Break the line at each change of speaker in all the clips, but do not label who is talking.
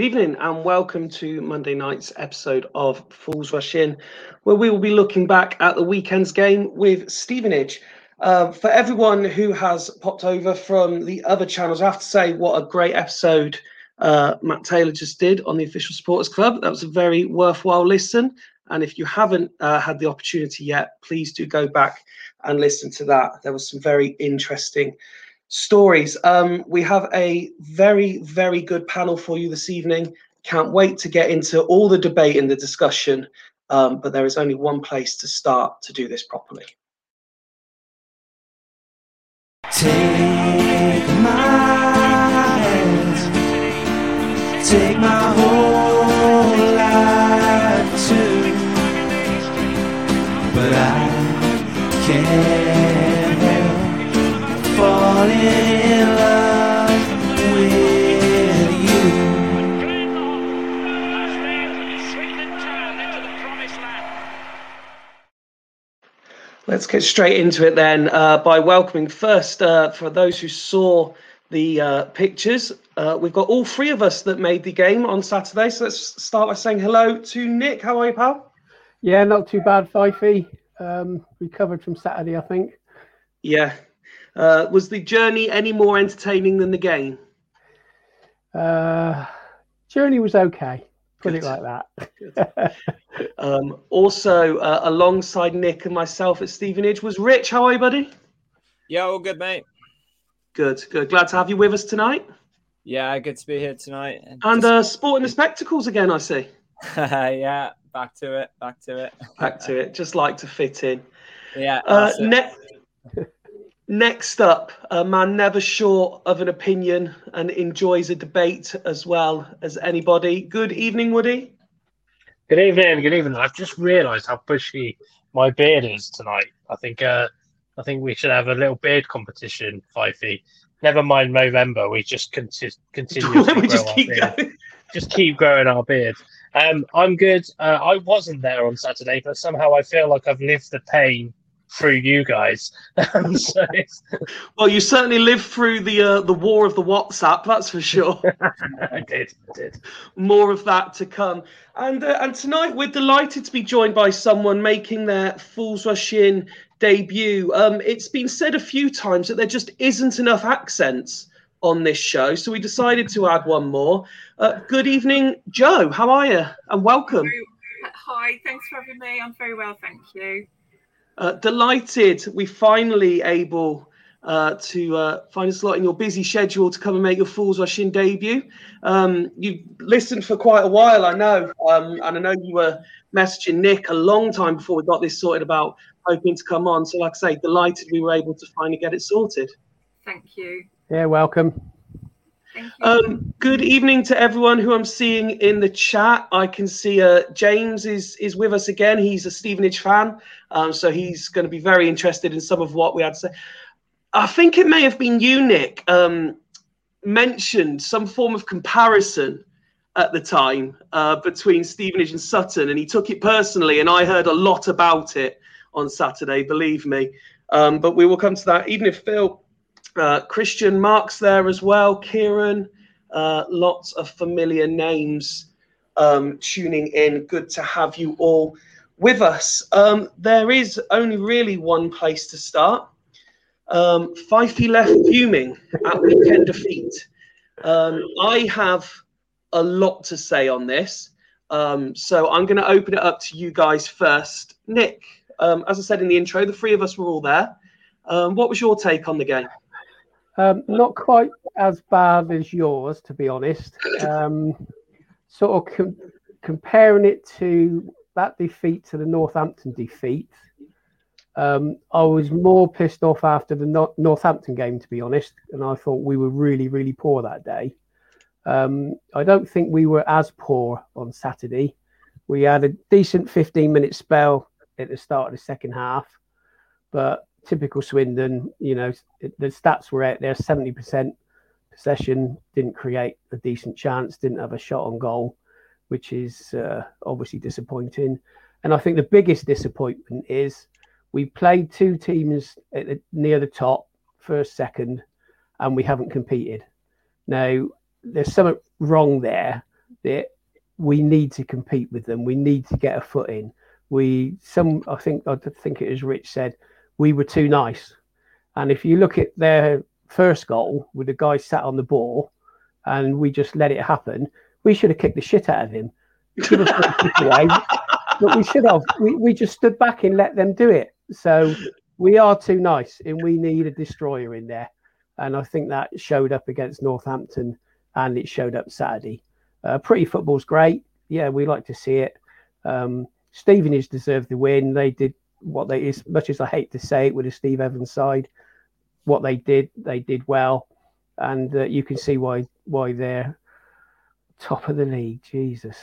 Good evening and welcome to Monday night's episode of Fools Rush In, where we will be looking back at the weekend's game with Stevenage. Uh, for everyone who has popped over from the other channels, I have to say what a great episode uh, Matt Taylor just did on the Official Supporters Club. That was a very worthwhile listen. And if you haven't uh, had the opportunity yet, please do go back and listen to that. There was some very interesting stories. Um, we have a very, very good panel for you this evening. Can't wait to get into all the debate and the discussion. Um, but there is only one place to start to do this properly.
Take my hand, take my whole life too, but I can't
Let's get straight into it then uh, by welcoming first, uh, for those who saw the uh, pictures, uh, we've got all three of us that made the game on Saturday. So let's start by saying hello to Nick. How are you, pal?
Yeah, not too bad, Fifey. Um, recovered from Saturday, I think.
Yeah. Uh, was the journey any more entertaining than the game?
Uh, journey was okay. Put it like that.
Um, also, uh, alongside Nick and myself at Stevenage was Rich. How are you, buddy?
Yeah, all good, mate.
Good, good. Glad to have you with us tonight.
Yeah, good to be here tonight.
And uh, sporting the spectacles again, I see.
yeah, back to it, back to it.
Back to it. Just like to fit in.
Yeah.
Uh,
that's
ne- next up, a man never short of an opinion and enjoys a debate as well as anybody. Good evening, Woody.
Good evening, good evening. I've just realised how bushy my beard is tonight. I think uh I think we should have a little beard competition, Fifey. Never mind November, we just conti- continuously
we just
our
keep going.
Just keep growing our beard. Um, I'm good. Uh, I wasn't there on Saturday, but somehow I feel like I've lived the pain through you guys. Um, so
Well, you certainly lived through the uh, the war of the WhatsApp, that's for sure.
I did, I did.
More of that to come. And uh, and tonight we're delighted to be joined by someone making their Fools Rush In debut. Um, it's been said a few times that there just isn't enough accents on this show, so we decided to add one more. Uh, good evening, Joe. How are you? And welcome.
Hi, thanks for having me. I'm very well, thank you.
Uh, delighted we finally able uh, to uh, find a slot in your busy schedule to come and make your Fools Rush In debut. Um, you've listened for quite a while, I know, um, and I know you were messaging Nick a long time before we got this sorted about hoping to come on. So, like I say, delighted we were able to finally get it sorted.
Thank you.
yeah, welcome.
Um, good evening to everyone who I'm seeing in the chat. I can see uh, James is is with us again. He's a Stevenage fan, um, so he's going to be very interested in some of what we had to say. I think it may have been you, Nick, um, mentioned some form of comparison at the time uh, between Stevenage and Sutton, and he took it personally. And I heard a lot about it on Saturday, believe me. Um, but we will come to that. Even if Phil, uh, Christian, Mark's there as well, Kieran, uh, lots of familiar names um, tuning in. Good to have you all with us. Um, there is only really one place to start. Um, Fifey left fuming at weekend defeat. Um, I have a lot to say on this. Um, so I'm going to open it up to you guys first. Nick, um, as I said in the intro, the three of us were all there. Um, what was your take on the game?
Um, not quite as bad as yours, to be honest. Um, sort of com- comparing it to that defeat to the Northampton defeat. Um, I was more pissed off after the Nor- Northampton game, to be honest, and I thought we were really, really poor that day. Um, I don't think we were as poor on Saturday. We had a decent 15 minute spell at the start of the second half, but typical Swindon, you know, the stats were out there 70% possession, didn't create a decent chance, didn't have a shot on goal, which is uh, obviously disappointing. And I think the biggest disappointment is we played two teams the, near the top, first, second, and we haven't competed. Now, there's something wrong there, that we need to compete with them. We need to get a foot in. We some I think I think it Rich said, we were too nice. And if you look at their first goal with the guy sat on the ball and we just let it happen, we should have kicked the shit out of him. But we should have. We, we just stood back and let them do it. So we are too nice and we need a destroyer in there. And I think that showed up against Northampton and it showed up Saturday. Uh, pretty football's great. Yeah, we like to see it. Um, Stevenage deserved the win. They did what they, as much as I hate to say it, with the Steve Evans side, what they did, they did well, and uh, you can see why why they're top of the league. Jesus,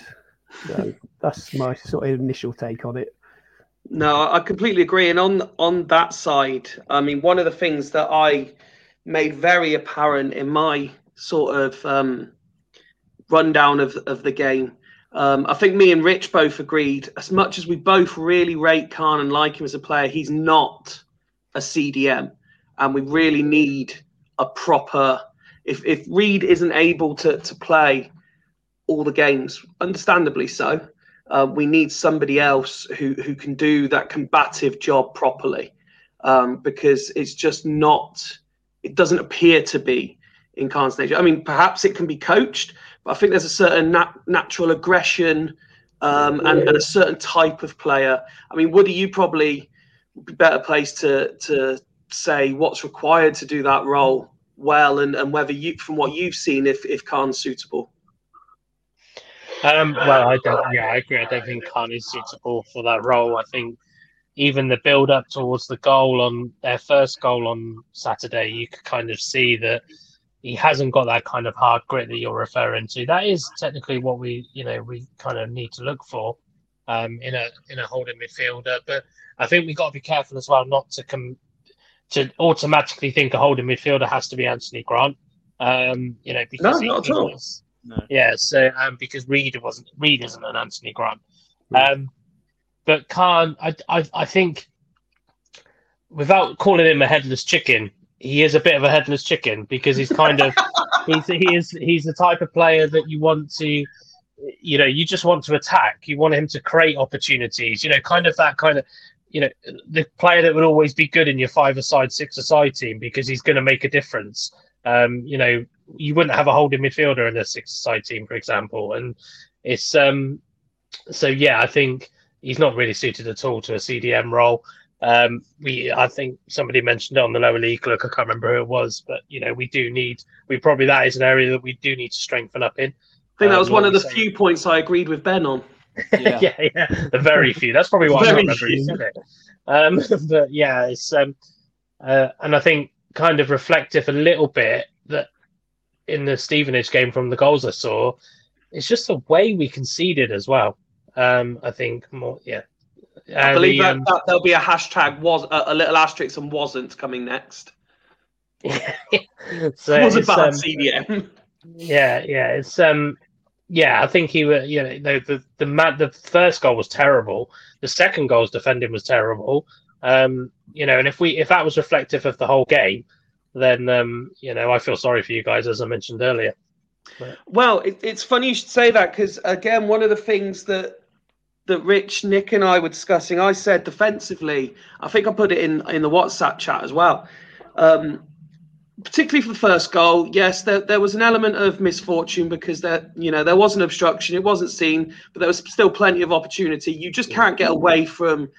so that's my sort of initial take on it.
No, I completely agree. And on on that side, I mean, one of the things that I made very apparent in my sort of um, rundown of of the game, um, I think me and Rich both agreed. As much as we both really rate Khan and like him as a player, he's not a CDM, and we really need a proper. If if Reed isn't able to to play all the games, understandably so, uh, we need somebody else who who can do that combative job properly, um, because it's just not. It doesn't appear to be in Khan's nature. I mean, perhaps it can be coached, but I think there's a certain nat- natural aggression um, and, and a certain type of player. I mean, Woody, you probably be better placed to to say what's required to do that role well, and, and whether you, from what you've seen, if if Khan's suitable.
Um, well, I don't. Yeah, I agree. I don't think Khan is suitable for that role. I think even the build up towards the goal on their first goal on Saturday, you could kind of see that he hasn't got that kind of hard grit that you're referring to. That is technically what we, you know, we kind of need to look for um, in a in a holding midfielder. But I think we've got to be careful as well not to come to automatically think a holding midfielder has to be Anthony Grant. Um, you know, because
No, not
he
at all.
was
No.
yeah, so um, because Reed wasn't Reed isn't an Anthony Grant, um, but Khan, I, I I think without calling him a headless chicken, he is a bit of a headless chicken because he's kind of he's he is he's the type of player that you want to you know you just want to attack. You want him to create opportunities you know kind of that kind of you know the player that would always be good in your five aside six aside team because he's going to make a difference. Um you know you wouldn't have a holding midfielder in a six aside team for example. And it's um so yeah i think he's not really suited at all to a cdm role um, we, I think somebody mentioned it on the lower league. Look, I can't remember who it was, but you know, we do need. We probably that is an area that we do need to strengthen up in.
I think that
Um,
was one of the
like say-
few points I agreed with Ben on.
Yeah.
yeah, yeah, the very few. That's probably why I
Very
can't remember who
few.
said it. Um, but yeah, it's um, uh, and I think kind of reflective a little bit that in the Stevenage game from the goals I saw, it's just the way we conceded as well. Um, I think more, yeah.
I
Uh,
believe
the,
that,
um,
that there'll be a hashtag was a, a little asterisk and wasn't coming next.
so
was a bad
um,
CDM.
Yeah, yeah, it's um, yeah. I think he was. You know, the the mad. The first goal was terrible. The second goal's defending was terrible. Um, you know, and if we if that was reflective of the whole game, then um, you know, I feel sorry for you guys, as I mentioned earlier.
Well, it, it's funny you should say that because again, one of the things that that Rich, Nick, and I were discussing, I said defensively. I think I put it in in the WhatsApp chat as well. Um, particularly for the first goal, yes, there, there was an element of misfortune because there, you know, there was an obstruction. It wasn't seen, but there was still plenty of opportunity. You just can't get away from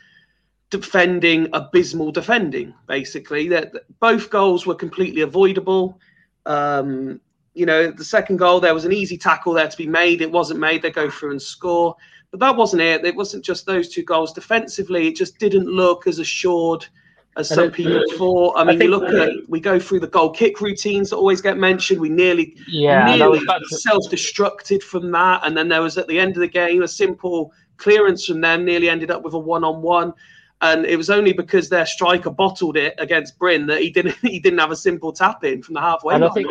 defending abysmal defending. Basically, that both goals were completely avoidable. Um, you know, the second goal, there was an easy tackle there to be made. It wasn't made. They go through and score. But that wasn't it. It wasn't just those two goals. Defensively, it just didn't look as assured as some people thought. I
I
mean, you
think-
look at, we go through the goal kick routines that always get mentioned. We nearly,
Yeah,
nearly
was back to,
self-destructed from that. And then there was at the end of the game, a simple clearance from them nearly ended up with a one-on-one. And it was only because their striker bottled it against Bryn that he didn't he didn't have a simple tap in from the halfway
And I
line.
think-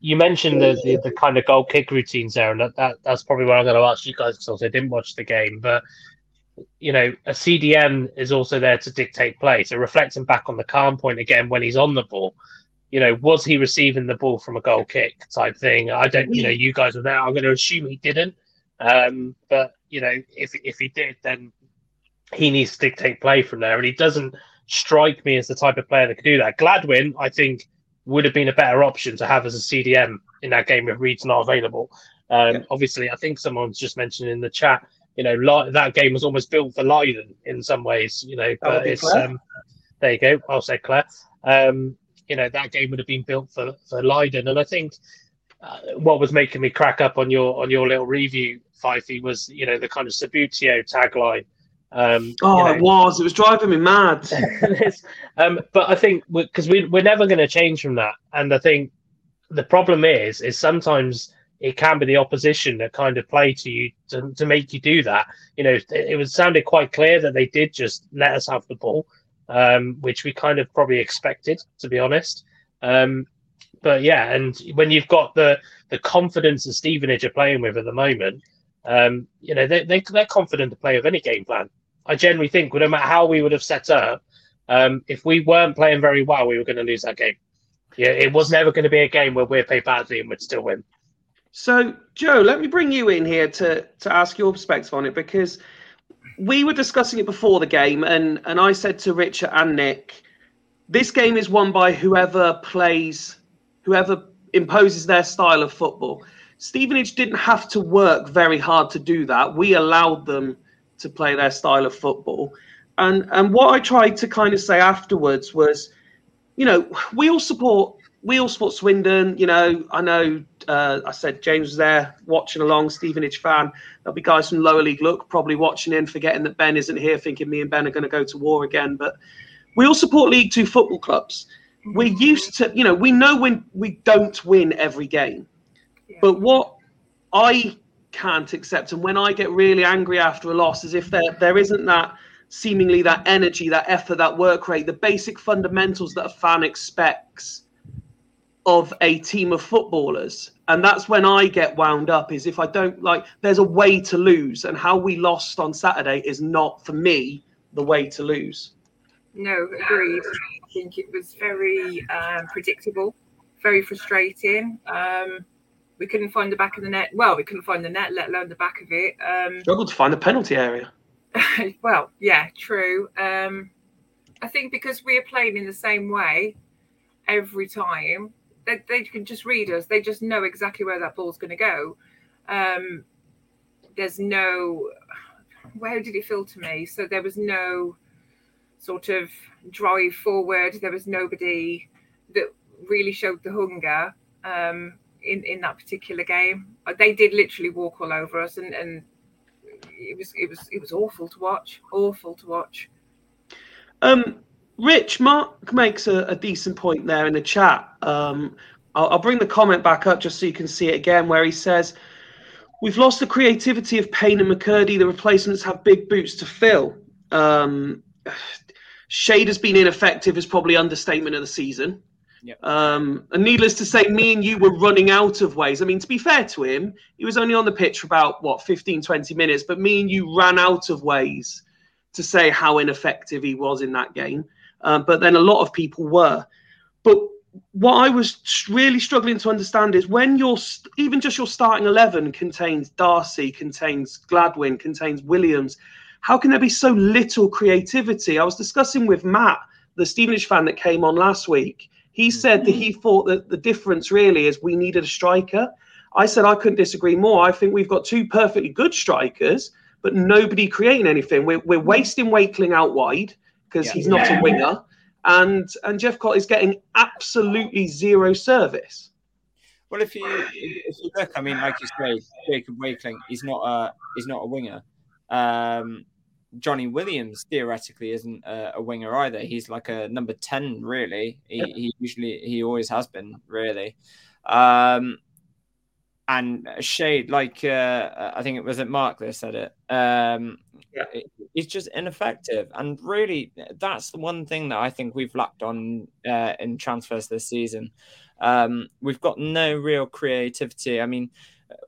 you mentioned the, the the kind of goal kick routines there, and that, that that's probably where I'm going to ask you guys because I didn't watch the game, but you know, a CDM is also there to dictate play. So reflecting back on the calm point again when he's on the ball, you know, was he receiving the ball from a goal kick type thing? I don't, you know, you guys were there. I'm going to assume he didn't. Um, but you know, if if he did, then he needs to dictate play from there, and he doesn't strike me as the type of player that could do that. Gladwin, I think, would have been a better option to have as a CDM in that game if Reed's not available. Um,
Yeah.
Obviously, I think someone's just mentioned in the chat, you know, Li- that game was almost built for Leiden in some ways, you know, but it's, um, there you go. I'll say Claire. Um, you know, that game would have been built for, for Leiden. And I think uh, what was making me crack up on your, on your little review, Fifey, was, you know, the kind of Subbuteo tagline. Um,
Oh,
you know,
it was. It was driving me mad.
Um, but I think because we, we're never going to change from that, and I think the problem is is sometimes it can be the opposition that kind of play to you to, to make you do that. You know, it, it was sounded quite clear that they did just let us have the ball, um, which we kind of probably expected, to be honest. Um, but yeah, and when you've got the the confidence that Stevenage are playing with at the moment, um, you know they, they they're confident to play with any game plan. I generally think, no matter how we would have set up, um, if we weren't playing very well, we were going to lose that game. Yeah, it was never going to be a game where we play badly and would still win.
So, Joe, let me bring you in here to to ask your perspective on it because we were discussing it before the game, and and I said to Richard and Nick, this game is won by whoever plays, whoever imposes their style of football. Stevenage didn't have to work very hard to do that. We allowed them to play their style of football, and and what I tried to kind of say afterwards was, you know, we all support we all support Swindon. You know, I know uh, I said James was there watching along, Stevenage fan. There'll be guys from lower league look probably watching in, forgetting that Ben isn't here, thinking me and Ben are going to go to war again. But we all support League Two football clubs. We're used to, you know, we know when we don't win every game. But what I can't accept, and when I get really angry after a loss, is if there there isn't that seemingly that energy, that effort, that work rate, the basic fundamentals that a fan expects of a team of footballers. And that's when I get wound up is if I don't like there's a way to lose and how we lost on Saturday is not for me the way to lose.
No, agreed. I think it was very um, predictable, very frustrating. Um, we couldn't find the back of the net. Well, we couldn't find the net, let alone the back of it. Um,
Struggled to find the penalty area.
well, yeah, true. Um, I think because we're playing in the same way every time, they, they can just read us. They just know exactly where that ball's going to go. Um, there's no. Where did it feel to me? So there was no sort of drive forward. There was nobody that really showed the hunger um, in in that particular game. Uh, They did literally walk all over us, and, and it was it was it was awful to watch. Awful to watch.
Um, Rich, Mark makes a, a decent point there in the chat. Um, I'll, I'll bring the comment back up just so you can see it again, where he says, We've lost the creativity of Payne and McKirdy. The replacements have big boots to fill. Um, Shade has been ineffective, is probably understatement of the season. Um, and needless to say, me and you were running out of ways. I mean, to be fair to him, he was only on the pitch for about, what, 15, 20 minutes, but me and you ran out of ways to say how ineffective he was in that game. Um, but then a lot of people were. But what I was really struggling to understand is when your even just your starting eleven contains Darcy, contains Gladwin, contains Williams. How can there be so little creativity? I was discussing with Matt, the Stevenage fan that came on last week. He said that he thought that the difference really is we needed a striker. I said I couldn't disagree more. I think we've got two perfectly good strikers, but nobody creating anything. We're, we're wasting Wakeling out wide because
Yeah.
he's not a winger, and and Jephcott is getting absolutely zero service.
Well, if you if you look, I mean, like you say, Jacob Wakeling, he's not a he's not a winger. Um, Johnny Williams theoretically isn't a, a winger either. He's like a number ten, really. He, he usually he always has been, really. Um, and Shade, like uh, I think it was at Mark that said it. Um,
Yeah.
it- He's just ineffective, and really, that's the one thing that I think we've lacked on uh, in transfers this season. Um, we've got no real creativity. I mean,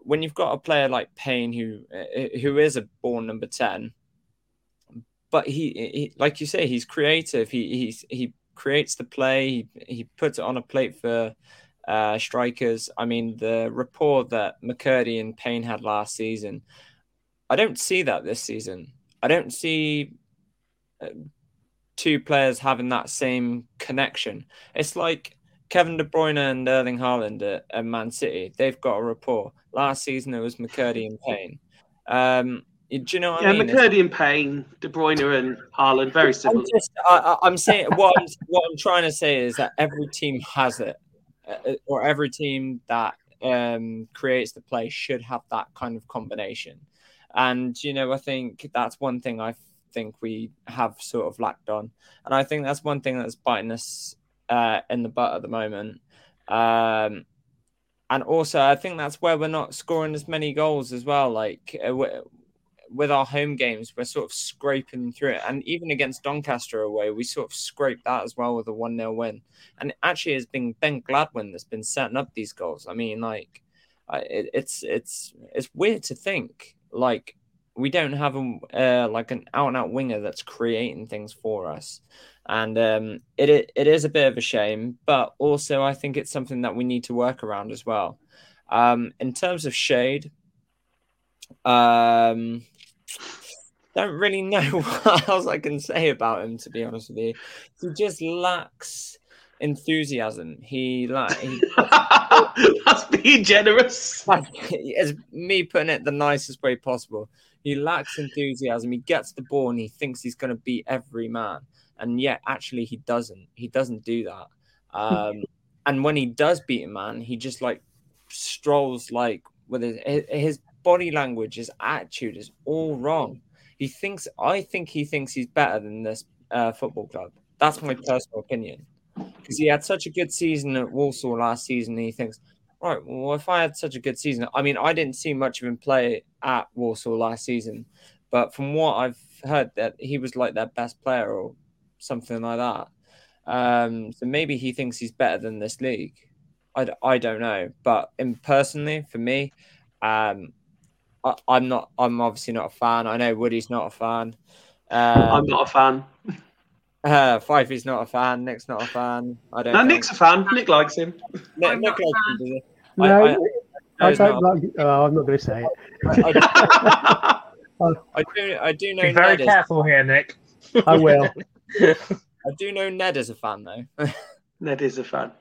when you've got a player like Payne, who uh, who is a born number ten, but he, he like you say, he's creative. He he's he creates the play. He, he puts it on a plate for uh, strikers. I mean, the rapport that McKirdy and Payne had last season, I don't see that this season. I don't see uh, two players having that same connection. It's like Kevin De Bruyne and Erling Haaland at, at Man City. They've got a rapport. Last season it was McKirdy and Payne. Um, do you know what
yeah,
I mean?
McKirdy and Payne, De Bruyne and Haaland, very similar.
I'm just, I, I'm saying what I'm, what I'm trying to say is that every team has it, uh, or every team that um, creates the play should have that kind of combination. And you know, I think that's one thing I think we have sort of lacked on, and I think that's one thing that's biting us uh, in the butt at the moment. Um, and also, I think that's where we're not scoring as many goals as well. Like uh, with our home games, we're sort of scraping through it. And even against Doncaster away, we sort of scraped that as well with a 1 0 win. And actually, it's been Ben Gladwin that's been setting up these goals. I mean, like, it, it's it's it's weird to think like we don't have a uh, like an out and out winger that's creating things for us, and um, it, it it is a bit of a shame. But also, I think it's something that we need to work around as well. Um, in terms of shade, um, don't really know what else I can say about him. To be honest with you, he just lacks enthusiasm. He like he,
That's being generous.
it's me putting it the nicest way possible. He lacks enthusiasm. He gets the ball and he thinks he's going to beat every man, and yet actually he doesn't. He doesn't do that. Um, and when he does beat a man, he just like strolls like with his his body language, his attitude is all wrong. He thinks. I think he thinks he's better than this uh, football club. That's my personal opinion because he had such a good season at Walsall last season. He thinks, right, well, if I had such a good season, I mean, I didn't see much of him play at Walsall last season, but from what I've heard, that he was like their best player or something like that. Um, so maybe he thinks he's better than this league. I, I don't know, but in personally, for me, um, I, I'm not. I'm obviously not a fan. I know Woody's not a fan. Um,
I'm not a fan.
uh, Fifey's not a fan. Nick's not a fan. I don't.
No,
think.
Nick's a fan. Nick likes him.
Nick,
I'm
Nick
not
likes him, does he?
No,
I-
I,
He's
don't
not.
like. Oh, I'm not going to say it.
I, I do. I do know
Be very
Ned. Is,
careful here, Nick.
I will.
I do know Ned is a fan though.
Ned is a fan.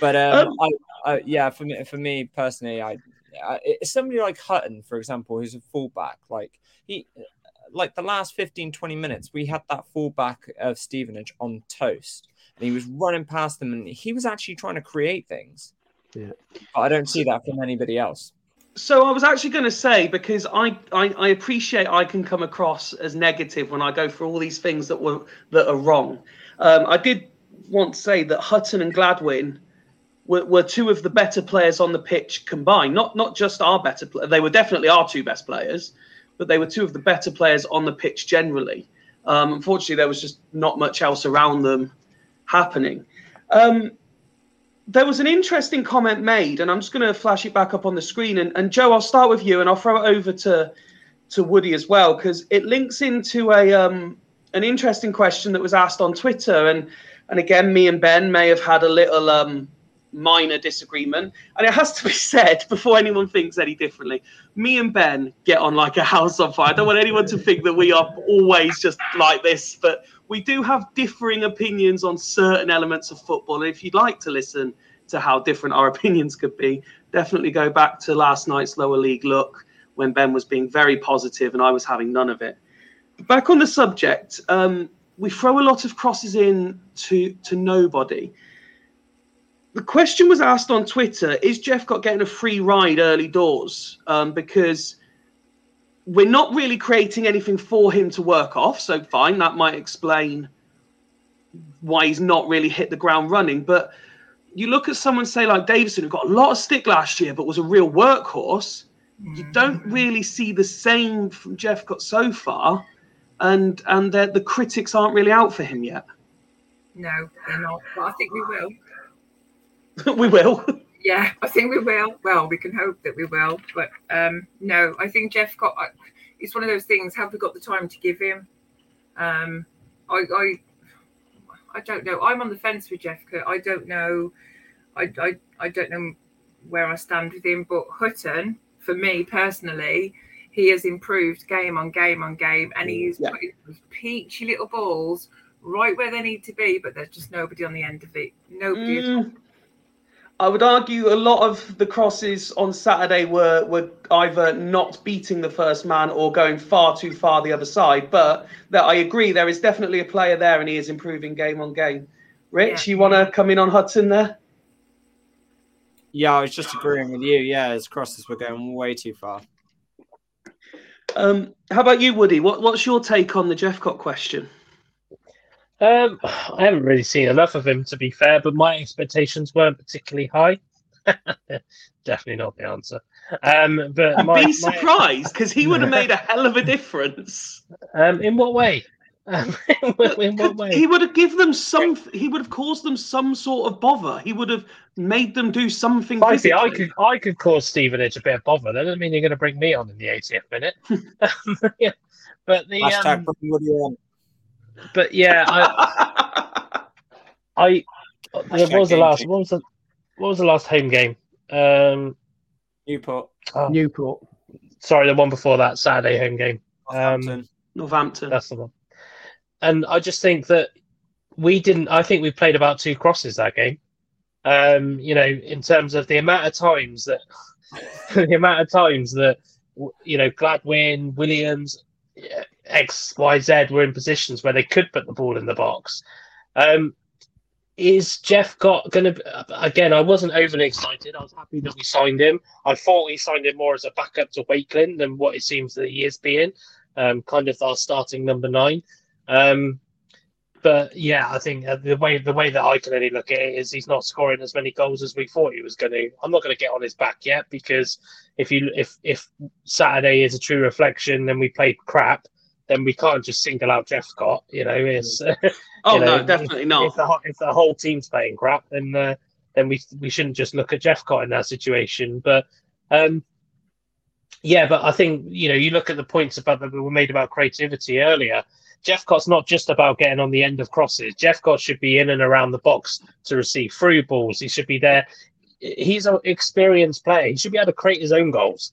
But um,
Um,
I, I, yeah, for me, for me personally, I, I it's somebody like Hutton, for example, who's a fullback. Like he, like the last 15, 20 minutes, we had that fullback of Stevenage on toast, and he was running past them, and he was actually trying to create things.
Yeah.
But I don't see that from anybody else.
So I was actually going to say because I, I I appreciate I can come across as negative when I go through all these things that were that are wrong. Um, I did want to say that Hutton and Gladwin were, were two of the better players on the pitch combined. Not not just our better players. They were definitely our two best players, but they were two of the better players on the pitch generally. Um, unfortunately, there was just not much else around them happening. Um, there was an interesting comment made, and I'm just going to flash it back up on the screen. And, and Joe, I'll start with you, and I'll throw it over to to Woody as well because it links into a um, an interesting question that was asked on Twitter. And and again, me and Ben may have had a little um, minor disagreement. And it has to be said before anyone thinks any differently. Me and Ben get on like a house on fire. I don't want anyone to think that we are always just like this, but we do have differing opinions on certain elements of football. And if you'd like to listen to how different our opinions could be, definitely go back to last night's lower league look when Ben was being very positive and I was having none of it. Back on the subject, um, we throw a lot of crosses in to to nobody. The question was asked on Twitter: Is Jephcott getting a free ride early doors? Um, because we're not really creating anything for him to work off. So fine, that might explain why he's not really hit the ground running. But you look at someone say like Davison, who got a lot of stick last year, but was a real workhorse. You don't really see the same from Jephcott so far, and and the, the critics aren't really out for him yet.
No, they're not. But I think we will.
we will.
Yeah, I think we will. Well, we can hope that we will. But um, no, I think Jephcott. It's one of those things. Have we got the time to give him? Um, I, I, I don't know. I'm on the fence with Jephcott. I don't know. I, I, I don't know where I stand with him. But Hutton, for me personally, he has improved game on game on game, and he's
Yeah.
putting those peachy little balls right where they need to be. But there's just nobody on the end of it. Nobody. at all.
Mm, I would argue a lot of the crosses on Saturday were were either not beating the first man or going far too far the other side. But that I agree, there is definitely a player there, and he is improving game on game. Rich,
Yeah.
you want to come in on Hudson there?
Yeah, I was just agreeing with you. Yeah, his crosses were going way too far.
Um, how about you, Woody? What, what's your take on the Jephcott question?
Um, I haven't really seen enough of him to be fair, but my expectations weren't particularly high. Definitely not the answer. Um, but
I'd
my,
be surprised because he would have made a hell of a difference.
um, in what way? Um, in what way?
He would have given them some. He would have caused them some sort of bother. He would have made them do something.
Frankly, I could I could cause Stevenage a bit of bother. That doesn't mean you're going to bring me on in the 80th minute. yeah. But the
Hashtag
um,
bring Woody on.
But yeah, I I there
Hashtag
was the last what was the what was the last home game? Um,
Newport,
oh,
Newport.
sorry, the one before that Saturday home game.
Northampton.
Northampton.
That's the one. And I just think that we didn't. I think we played about two crosses that game. Um, you know, in terms of the amount of times that the amount of times that you know Gladwin, Williams, yeah, X, Y, Z were in positions where they could put the ball in the box. Um, is Jephcott going to again? I wasn't overly excited. I was happy that we signed him. I thought we signed him more as a backup to Wakeling than what it seems that he is being. Um, kind of our starting number nine. Um, but yeah, I think uh, the way the way that I can only look at it is he's not scoring as many goals as we thought he was going to. I'm not going to get on his back yet because if you if if Saturday is a true reflection, then we played crap. Then we can't just single out Jephcott. You know, it's
oh
you know,
no, definitely
if
not.
the, if the whole team's playing crap, then uh, then we we shouldn't just look at Jephcott in that situation. But um, yeah, but I think you know you look at the points about that were made about creativity earlier. Jephcott's not just about getting on the end of crosses. Jephcott should be in and around the box to receive through balls. He should be there. He's an experienced player. He should be able to create his own goals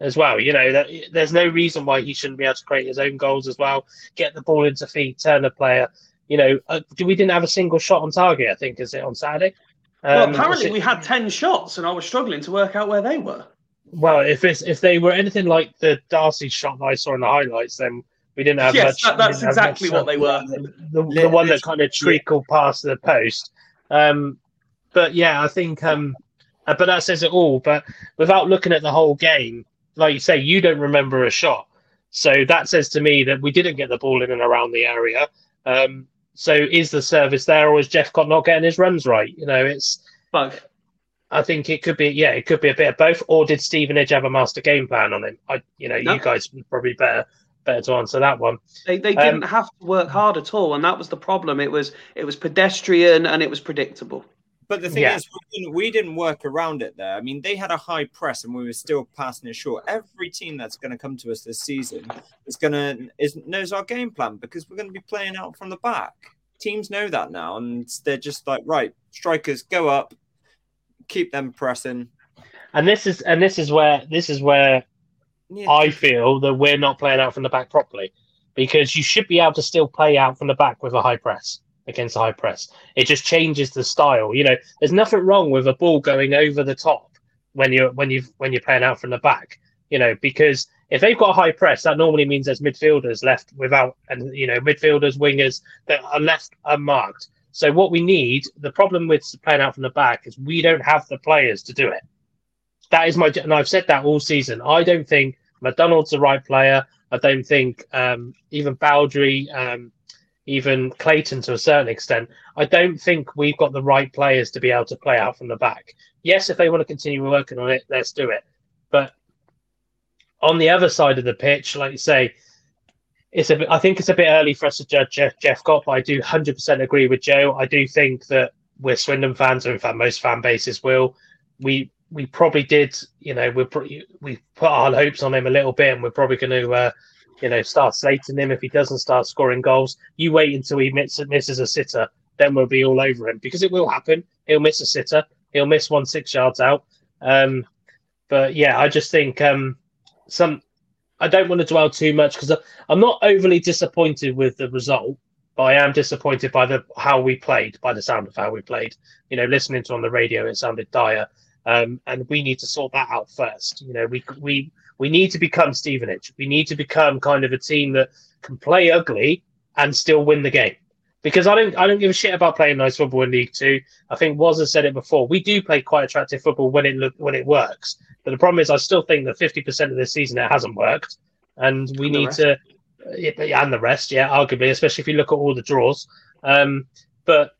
as well. You know, that there's no reason why he shouldn't be able to create his own goals as well. Get the ball into feet, turn a player. You know, uh, we didn't have a single shot on target. I think is it on Saturday.
well,
Um,
apparently
it-
we had ten shots, and I was struggling to work out where they were.
Well, if it's if they were anything like the Darcy shot that I saw in the highlights, then we didn't have
Yes,
much.
that- that's exactly
much
what
shot.
they were.
The, the, the one that kind of trickled past the post. Um, but yeah, I think. Um, uh, but that says it all. But without looking at the whole game, like you say, you don't remember a shot. So that says to me that we didn't get the ball in and around the area. Um, so is the service there, or is Jephcott not getting his runs right? You know, it's.
Both.
I think it could be, yeah, it could be a bit of both. Or did Stevenage have a master game plan on him? I, you know,
No.
you guys probably better better to answer that one.
They they
Um,
didn't have to work hard at all, and that was the problem. It was it was pedestrian and it was predictable.
But the thing
Yeah.
is, we didn't, we didn't work around it there. I mean, they had a high press, and we were still passing it short. Every team that's going to come to us this season is going to is knows our game plan because we're going to be playing out from the back. Teams know that now, and they're just like, right, strikers go up, keep them pressing.
And this is and this is where this is where
Yeah,
I feel that we're not playing out from the back properly because you should be able to still play out from the back with a high press against a high press. It just changes the style. You know, there's nothing wrong with a ball going over the top when you're when you when you're playing out from the back. You know, because if they've got a high press, that normally means there's midfielders left without, and you know, midfielders, wingers that are left unmarked. So what we need, the problem with playing out from the back is we don't have the players to do it. That is my, and I've said that all season. I don't think McDonald's the right player. I don't think um, even Baudry, um, even Clayton to a certain extent. I don't think we've got the right players to be able to play out from the back. Yes, if they want to continue working on it, let's do it. But on the other side of the pitch, like you say, it's a bit, I think it's a bit early for us to judge Jeff, Jeff I do 100% agree with Joe. I do think that we're Swindon fans, or in fact, most fan bases will. We we probably did, you know, we we put our hopes on him a little bit, and we're probably going to, uh, you know, start slating him if he doesn't start scoring goals. You wait until he misses, misses a sitter then we'll be all over him because it will happen. He'll miss a sitter. He'll miss one six yards out. Um, but yeah, I just think um, some. I don't want to dwell too much because I'm not overly disappointed with the result, but I am disappointed by the how we played, by the sound of how we played. You know, listening to on the radio, it sounded dire, um, and we need to sort that out first. You know, we we we need to become Stevenage. We need to become kind of a team that can play ugly and still win the game. Because I don't, I don't give a shit about playing nice football in League Two. I think Woz has said it before. We do play quite attractive football when it look, when it works. But the problem is, I still think that fifty percent of this season it hasn't worked, and we
And
need to, and the rest, yeah, arguably, especially if you look at all the draws. Um, but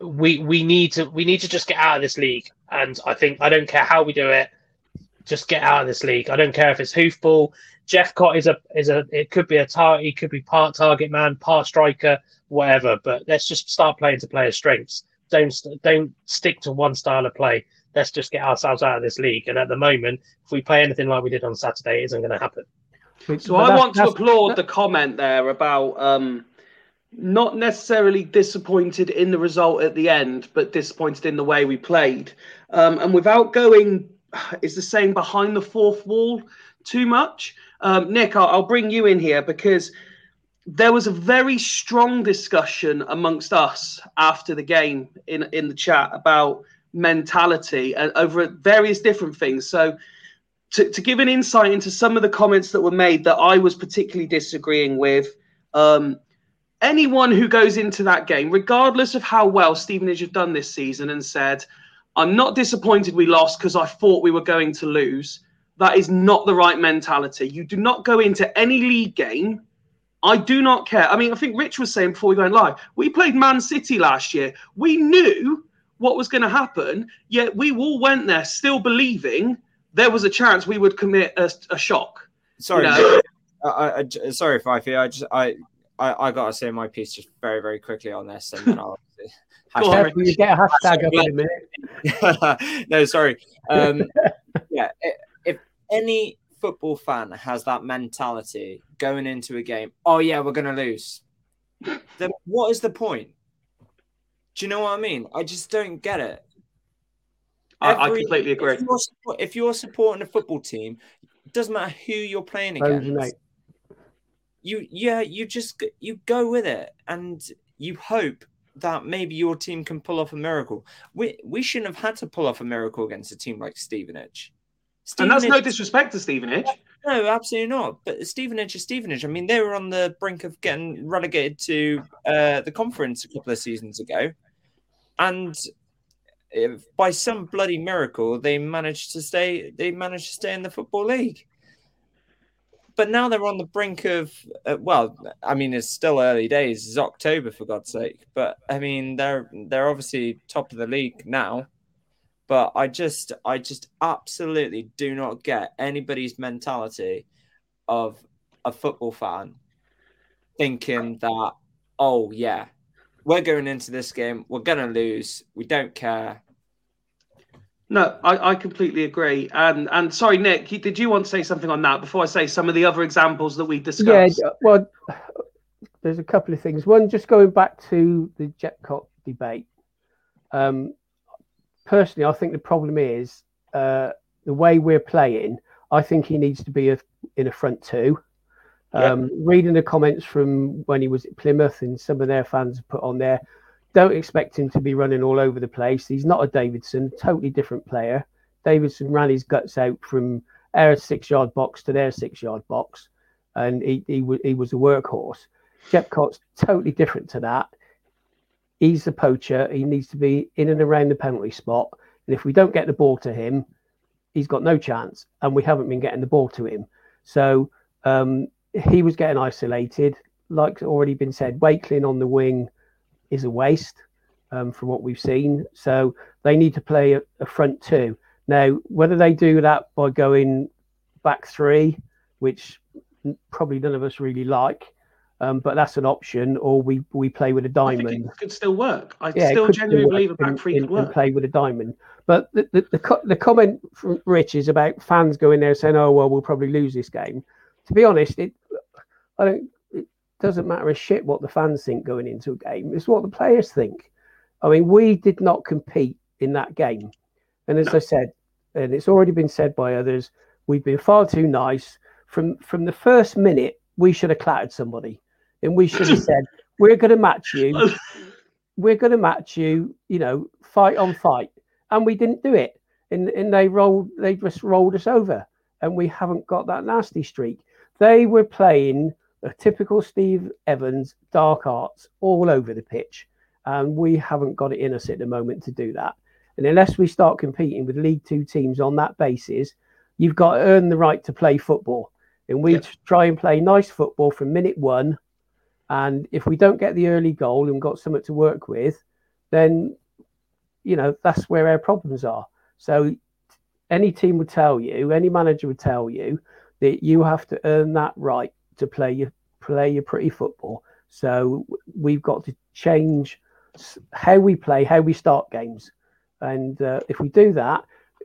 we we need to we need to just get out of this league, and I think I don't care how we do it, just get out of this league. I don't care if it's hoofball. Jephcott is a is a it could be a target, he could be part target man, part striker, whatever. But let's just start playing to players' strengths. Don't don't stick to one style of play. Let's just get ourselves out of this league. And at the moment, if we play anything like we did on Saturday, it isn't going to happen.
So
but
I want to applaud the comment there about um, not necessarily disappointed in the result at the end, but disappointed in the way we played. Um, and without going, is the saying behind the fourth wall too much? Um, Nick, I'll, I'll bring you in here because there was a very strong discussion amongst us after the game in in the chat about mentality and over various different things. So to, to give an insight into some of the comments that were made that I was particularly disagreeing with, um, anyone who goes into that game, regardless of how well Stevenage have done this season, and said, I'm not disappointed we lost because I thought we were going to lose, that is not the right mentality. You do not go into any league game. I do not care. I mean, I think Rich was saying before we went live, we played Man City last year. We knew what was going to happen, yet we all went there still believing there was a chance we would commit a, a shock.
Sorry,
You know?
I, I, sorry, Fifey. I just I, I I gotta say my piece just very very quickly on this, and then I'll.
Go on,
you get a hashtag up in a minute.
no, sorry. Um, yeah, if any football fan has that mentality going into a game, oh yeah, we're gonna lose, then what is the point? Do you know what I mean? I just don't get it.
I, I completely agree.
If you're, support- if you're supporting a football team, it doesn't matter who you're playing
Phones,
against.
mate.
You yeah, you just you go with it, and you hope that maybe your team can pull off a miracle. We we shouldn't have had to pull off a miracle against a team like Stevenage.
And that's no disrespect to Stevenage.
no, absolutely not. But Stevenage is Stevenage. I mean, they were on the brink of getting relegated to uh, the conference a couple of seasons ago, and if, by some bloody miracle, they managed to stay. They managed to stay in the football league. But now they're on the brink of. Uh, well, I mean, it's still early days. It's October, for God's sake. But I mean, they're they're obviously top of the league now but I just I just absolutely do not get anybody's mentality of a football fan thinking that oh yeah we're going into this game we're gonna lose we don't care
No, I, I completely agree. And and sorry, Nick, you- did you want to say something on that before I say some of the other examples that we discussed?
Yeah, well, there's a couple of things. One, just going back to the Jephcott debate. Um, personally, I think the problem is uh, the way we're playing. I think he needs to be a, in a front two.
Yeah.
Um, Reading the comments from when he was at Plymouth and some of their fans have put on there, don't expect him to be running all over the place. He's not a Davidson, totally different player. Davidson ran his guts out from our six yard box to their six yard box, and he, he, he was a workhorse. Jephcott's totally different to that. He's the poacher. He needs to be in and around the penalty spot. And if we don't get the ball to him, he's got no chance. And we haven't been getting the ball to him. So um, he was getting isolated. Like already been said, Wakeling on the wing is a waste um, from what we've seen. So they need to play a, a front two. Now, whether they do that by going back three, which probably none of us really like, um, but that's an option, or we, we play with a
I think
diamond
it could still work. I
yeah,
still genuinely believe a back three
in-
could
and
work.
play with a diamond. But the, the, the, co- the comment from Rich is about fans going there saying, "Oh well, we'll probably lose this game." To be honest, it I don't. Doesn't matter a shit what the fans think going into a game. It's what the players think. I mean, we did not compete in that game, and as I said, and it's already been said by others, we've been far too nice. From from the first minute, we should have clattered somebody, and we should have said, "We're going to match you. We're going to match you. You know, fight on fight." And we didn't do it, and and they rolled. They just rolled us over, and we haven't got that nasty streak. They were playing a typical Steve Evans dark arts all over the pitch, and we haven't got it in us at the moment to do that. And unless we start competing with League Two teams on that basis, you've got to earn the right to play football. And we
Yeah.
try and play nice football from minute one. And if we don't get the early goal and got something to work with, then you know that's where our problems are. So any team would tell you, any manager would tell you that you have to earn that right to play your play your pretty football. So we've got to change how we play, how we start games, and uh, if we do that,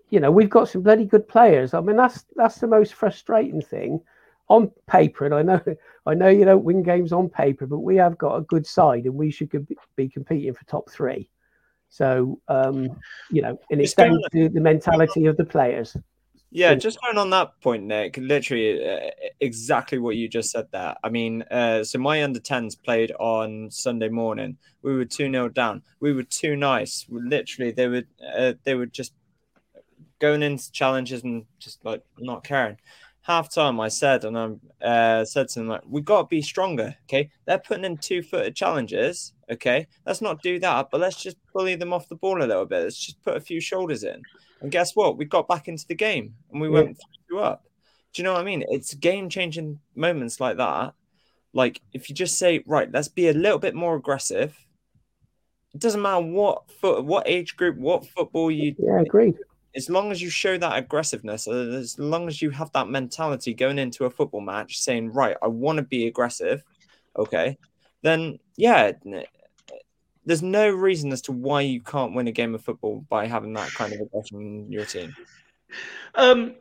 you know we've got some bloody good players. I mean that's that's the most frustrating thing on paper, and I know I know you don't win games on paper, but we have got a good side, and we should be competing for top three. So um, you know, and it's
It's
down to the mentality of the players.
Yeah, just going on that point, Nick, literally uh, exactly what you just said there. I mean, uh, so my under 10s played on Sunday morning. We were 2 0 down. We were too nice. We literally, they were, uh, they were just going into challenges and just like not caring. Half time, I said, and I uh, said to them, like, we got to be stronger. Okay. They're putting in two footed challenges. Okay. Let's not do that, but let's just bully them off the ball a little bit. Let's just put a few shoulders in. And guess what? We got back into the game and we
Yeah.
went through up. Do you know what I mean? It's game changing moments like that. Like if you just say, right, let's be a little bit more aggressive. It doesn't matter what foot, what age group, what football you.
Yeah, agreed.
As long as you show that aggressiveness, uh, as long as you have that mentality going into a football match, saying, right, I want to be aggressive. Okay, then yeah, there's no reason as to why you can't win a game of football by having that kind of aggression in your team.
Um,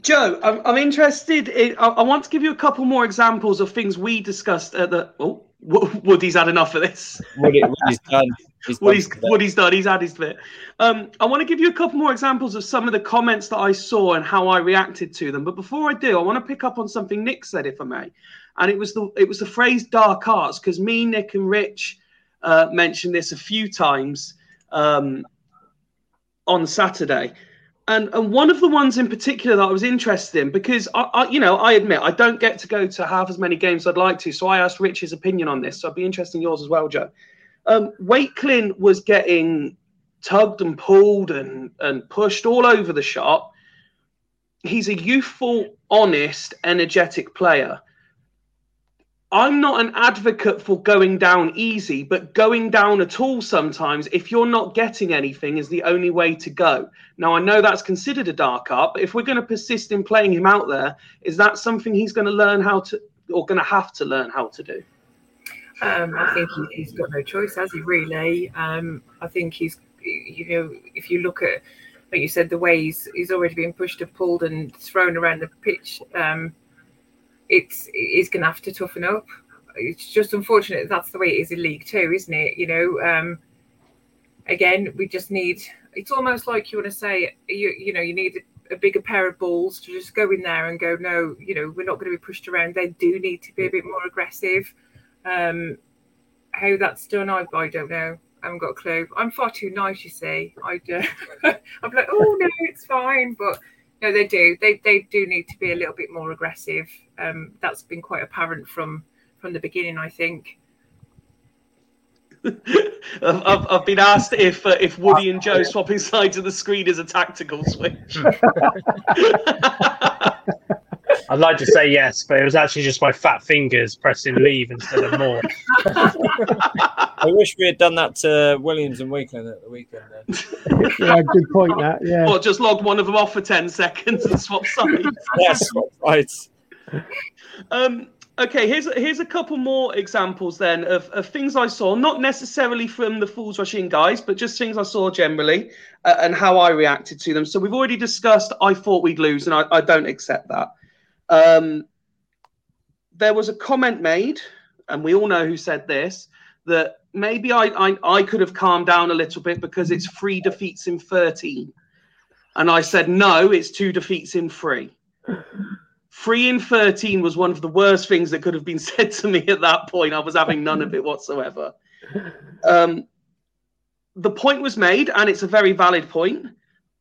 Joe, I'm, I'm interested. In, I, I want to give you a couple more examples of things we discussed at the. Oh, Woody's had enough of this.
Woody, Woody's done. He's
Woody's,
the-
Woody's done. He's had his bit. Um, I want to give you a couple more examples of some of the comments that I saw and how I reacted to them. But before I do, I want to pick up on something Nick said, if I may. And it was the it was the phrase "dark arts" because me, Nick, and Rich uh, mentioned this a few times um, on Saturday. And, and one of the ones in particular that I was interested in because I, I you know I admit I don't get to go to half as many games as I'd like to so I asked Rich's opinion on this so I'd be interested in yours as well Joe um, Wakeling was getting tugged and pulled and, and pushed all over the shop. He's a youthful, honest, energetic player. I'm not an advocate for going down easy, but going down at all sometimes, if you're not getting anything, is the only way to go. Now, I know that's considered a dark art, but if we're going to persist in playing him out there, is that something he's going to learn how to, or going to have to learn how to do?
Um, I think he, he's got no choice, has he? Really? Um, I think he's, you know, if you look at, like you said, the way he's he's already been pushed and pulled and thrown around the pitch. Um, it's he's going to have to toughen up. It's just unfortunate that's the way it is in League Two, isn't it? You know, um, again, we just need. It's almost like you want to say, you you know, you need a, a bigger pair of balls to just go in there and go, no, you know, we're not going to be pushed around. They do need to be a bit more aggressive. Um, how that's done, I, I don't know. I haven't got a clue. I'm far too nice, you see. I do. I'm like, oh no, it's fine, but no, they do. They they do need to be a little bit more aggressive. Um, that's been quite apparent from from the beginning, I think.
I've, I've, I've been asked if uh, if Woody and Joe swapping sides of the screen is a tactical switch.
I'd like to say yes, but it was actually just my fat fingers pressing leave instead of more.
I wish we had done that to Williams and Wakeling at the weekend. Then.
Yeah, good point. That yeah.
or just log one of them off for 10 seconds and swap sides.
yes, right.
Um, okay, here's here's a couple more examples then of, of things I saw, not necessarily from the Fools Rush In guys, but just things I saw generally uh, and how I reacted to them. So we've already discussed I thought we'd lose, and I, I don't accept that. Um, there was a comment made and we all know who said this, that maybe I, I, I could have calmed down a little bit because it's three defeats in 13. And I said, no, it's two defeats in three. Three in 13 was one of the worst things that could have been said to me at that point. I was having none of it whatsoever. Um, the point was made, and it's a very valid point.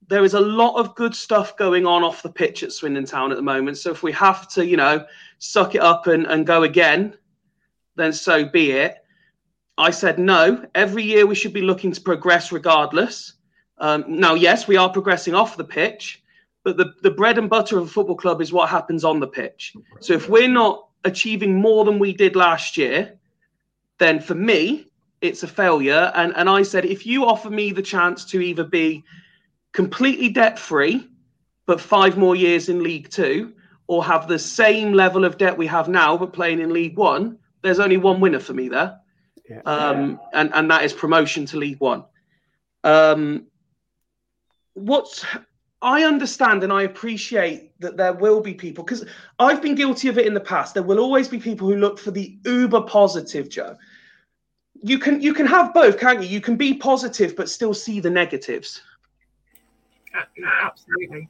There is a lot of good stuff going on off the pitch at Swindon Town at the moment. So if we have to, you know, suck it up and, and go again, then so be it. I said no. Every year we should be looking to progress regardless. Um, now, yes, we are progressing off the pitch, but the, the bread and butter of a football club is what happens on the pitch. So if we're not achieving more than we did last year, then for me, it's a failure. And, and I said, if you offer me the chance to either be completely debt free, but five more years in League Two, or have the same level of debt we have now, but playing in League One, there's only one winner for me there.
Yeah.
Um, and, and that is promotion to League One. Um, what's I understand and I appreciate that there will be people because I've been guilty of it in the past. There will always be people who look for the uber positive, Joe. You can you can have both, can't you? You can be positive but still see the negatives.
Absolutely.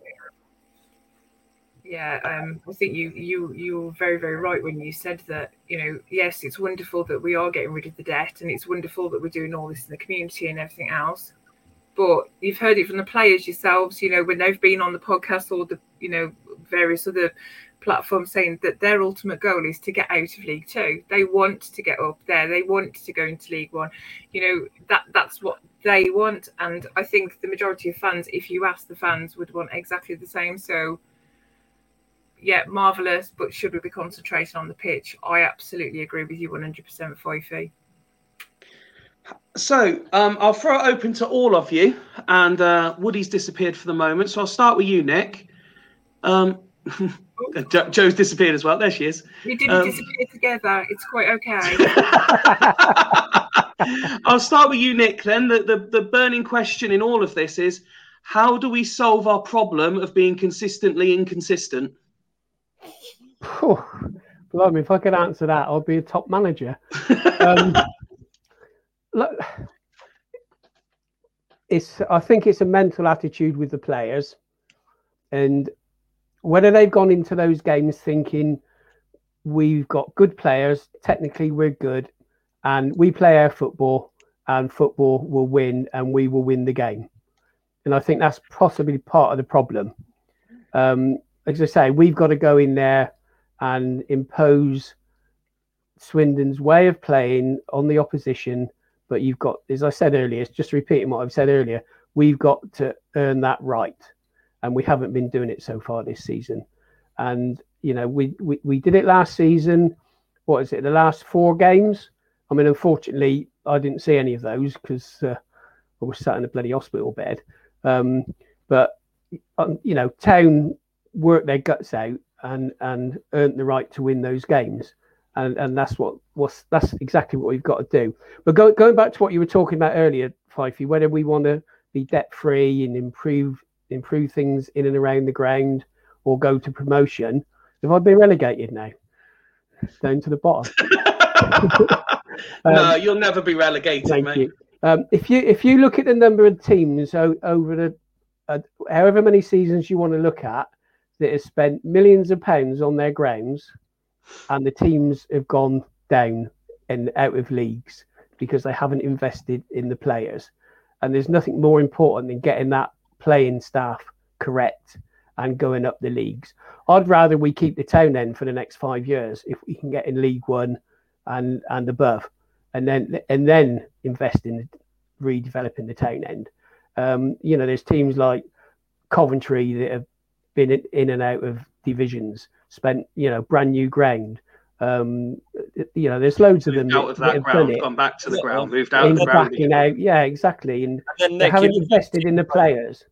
Yeah, um, I think you you you're very very right when you said that. You know, yes, it's wonderful that we are getting rid of the debt, and it's wonderful that we're doing all this in the community and everything else. But you've heard it from the players yourselves. You know, when they've been on the podcast or the you know various other platforms saying that their ultimate goal is to get out of League Two. They want to get up there. They want to go into League One. You know that that's what they want, and I think the majority of fans, if you ask the fans, would want exactly the same. So yeah, marvelous, but should we be concentrating on the pitch? I absolutely agree with you 100%, Fifey.
So um, I'll throw it open to all of you, and uh, Woody's disappeared for the moment. So I'll start with you, Nick. Um, Jo- Joe's disappeared as well. There she is.
We didn't
Um,
disappear together. It's quite okay.
I'll start with you, Nick. Then the, the the burning question in all of this is, how do we solve our problem of being consistently inconsistent?
Phew. Blimey, if I could answer that, I'd be a top manager. Um, look, it's. I think it's a mental attitude with the players, and whether they've gone into those games thinking we've got good players, technically we're good, and we play our football, and football will win, and we will win the game. And I think that's possibly part of the problem. Um, as I say, we've got to go in there and impose Swindon's way of playing on the opposition. But you've got, as I said earlier, it's just repeating what I've said earlier, we've got to earn that right. And we haven't been doing it so far this season. And, you know, we, we, we did it last season. What is it, the last four games? I mean, unfortunately, I didn't see any of those because uh, I was sat in a bloody hospital bed. Um, but, um, you know, Town worked their guts out and and earned the right to win those games. And and that's what was that's exactly what we've got to do. But go, going back to what you were talking about earlier, Fifey, whether we want to be debt free and improve improve things in and around the ground or go to promotion, if I been relegated now? Down to the bottom.
no,
Um,
you'll never be relegated,
Thank
mate.
you. Um, if you if you look at the number of teams o- over the uh, however many seasons you want to look at that have spent millions of pounds on their grounds, and the teams have gone down and out of leagues because they haven't invested in the players, and there's nothing more important than getting that playing staff correct and going up the leagues. I'd rather we keep the town end for the next five years if we can get in League One and and above and then and then invest in redeveloping the town end. Um, you know, there's teams like Coventry that have been in, in and out of divisions, spent you know brand new ground. Um, you know, there's loads of them
out of
that
that ground, gone back to the
Yeah.
ground, moved out of the ground.
backing out, yeah, exactly, and
And
they haven't invested in the players,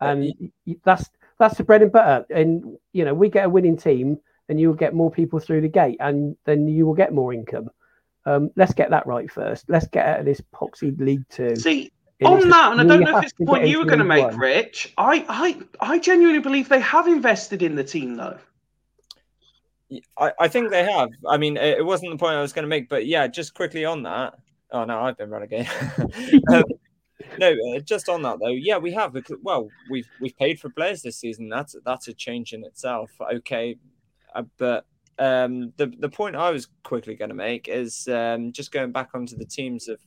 and
Yeah.
y- y- that's that's the bread and butter. And you know, we get a winning team, and you will get more people through the gate, and then you will get more income. Um, let's get that right first. Let's get out of this poxy League Two.
See,
It is
on that, and I don't know if it's
to
the point you were going to make,
One.
Rich. I, I, I genuinely believe they have invested in the team, though.
I, I think they have. I mean, it, it wasn't the point I was going to make, but yeah, just quickly on that. Oh no, I've been relegated. um, no, uh, just on that though. Yeah, we have. Because, well, we've we've paid for players this season. That's that's a change in itself. Okay, uh, but um, the the point I was quickly going to make is um, just going back onto the teams of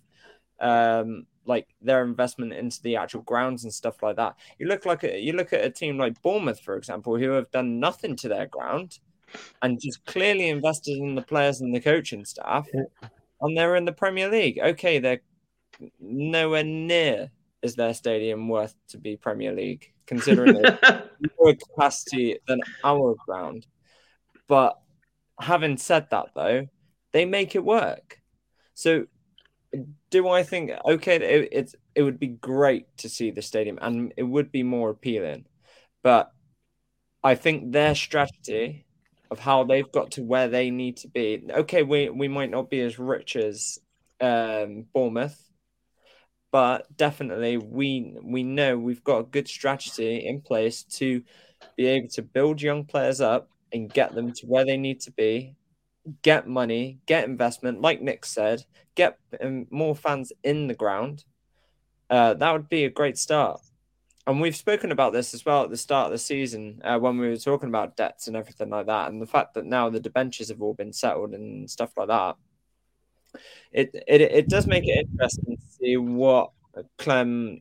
um, like their investment into the actual grounds and stuff like that. You look like a, you look at a team like Bournemouth, for example, who have done nothing to their ground and just clearly invested in the players and the coaching staff, and they're in the Premier League. Okay, they're nowhere near is their stadium worth to be Premier League, considering more capacity than our ground. But having said that, though, they make it work. So, do I think okay? It, it's it would be great to see the stadium, and it would be more appealing. But I think their strategy of how they've got to where they need to be. Okay, we we might not be as rich as um, Bournemouth, but definitely we we know we've got a good strategy in place to be able to build young players up and get them to where they need to be, get money, get investment, like Nick said, get um, more fans in the ground. Uh, that would be a great start and we've spoken about this as well at the start of the season uh, when we were talking about debts and everything like that, and the fact that now the debentures have all been settled and stuff like that. It it it does make it interesting to see what Clem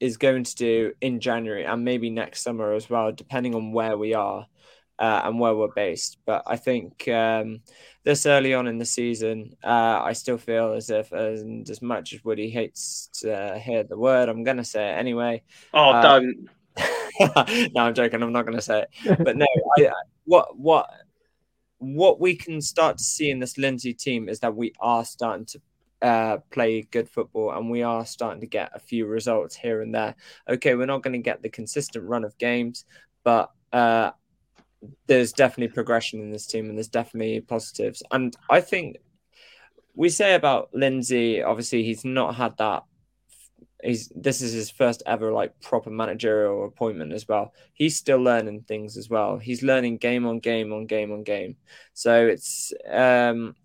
is going to do in January and maybe next summer as well, depending on where we are uh, and where we're based. But I think um, this early on in the season, uh, I still feel as if, and as much as Woody hates to hear the word, I'm going to say it anyway.
Oh,
Uh,
don't.
no, I'm joking. I'm not going to say it. But no, I, I- what what what we can start to see in this Lindsey team is that we are starting to uh, play good football and we are starting to get a few results here and there. Okay, we're not going to get the consistent run of games, but uh, there's definitely progression in this team and there's definitely positives. And I think we say about Lindsey, obviously he's not had that. He's this is his first ever like proper managerial appointment as well. He's still learning things as well. He's learning game on game on game on game. So it's um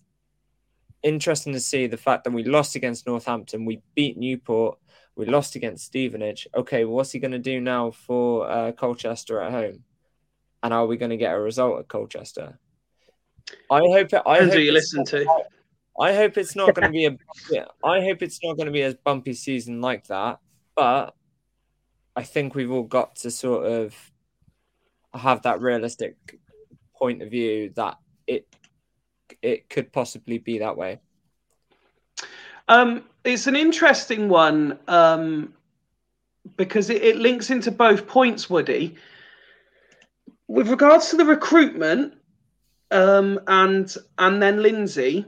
interesting to see the fact that we lost against Northampton, we beat Newport, we lost against Stevenage. Okay, what's he going to do now for uh, Colchester at home? And are we going to get a result at Colchester? I hope. It, I
Depends
hope
you
it's
listen to.
not- I hope it's not going to be a. I hope it's not going to be a bumpy season like that. But I think we've all got to sort of have that realistic point of view that it it could possibly be that way.
Um, it's an interesting one um, because it, it links into both points, Woody. With regards to the recruitment um, and and then Lindsey,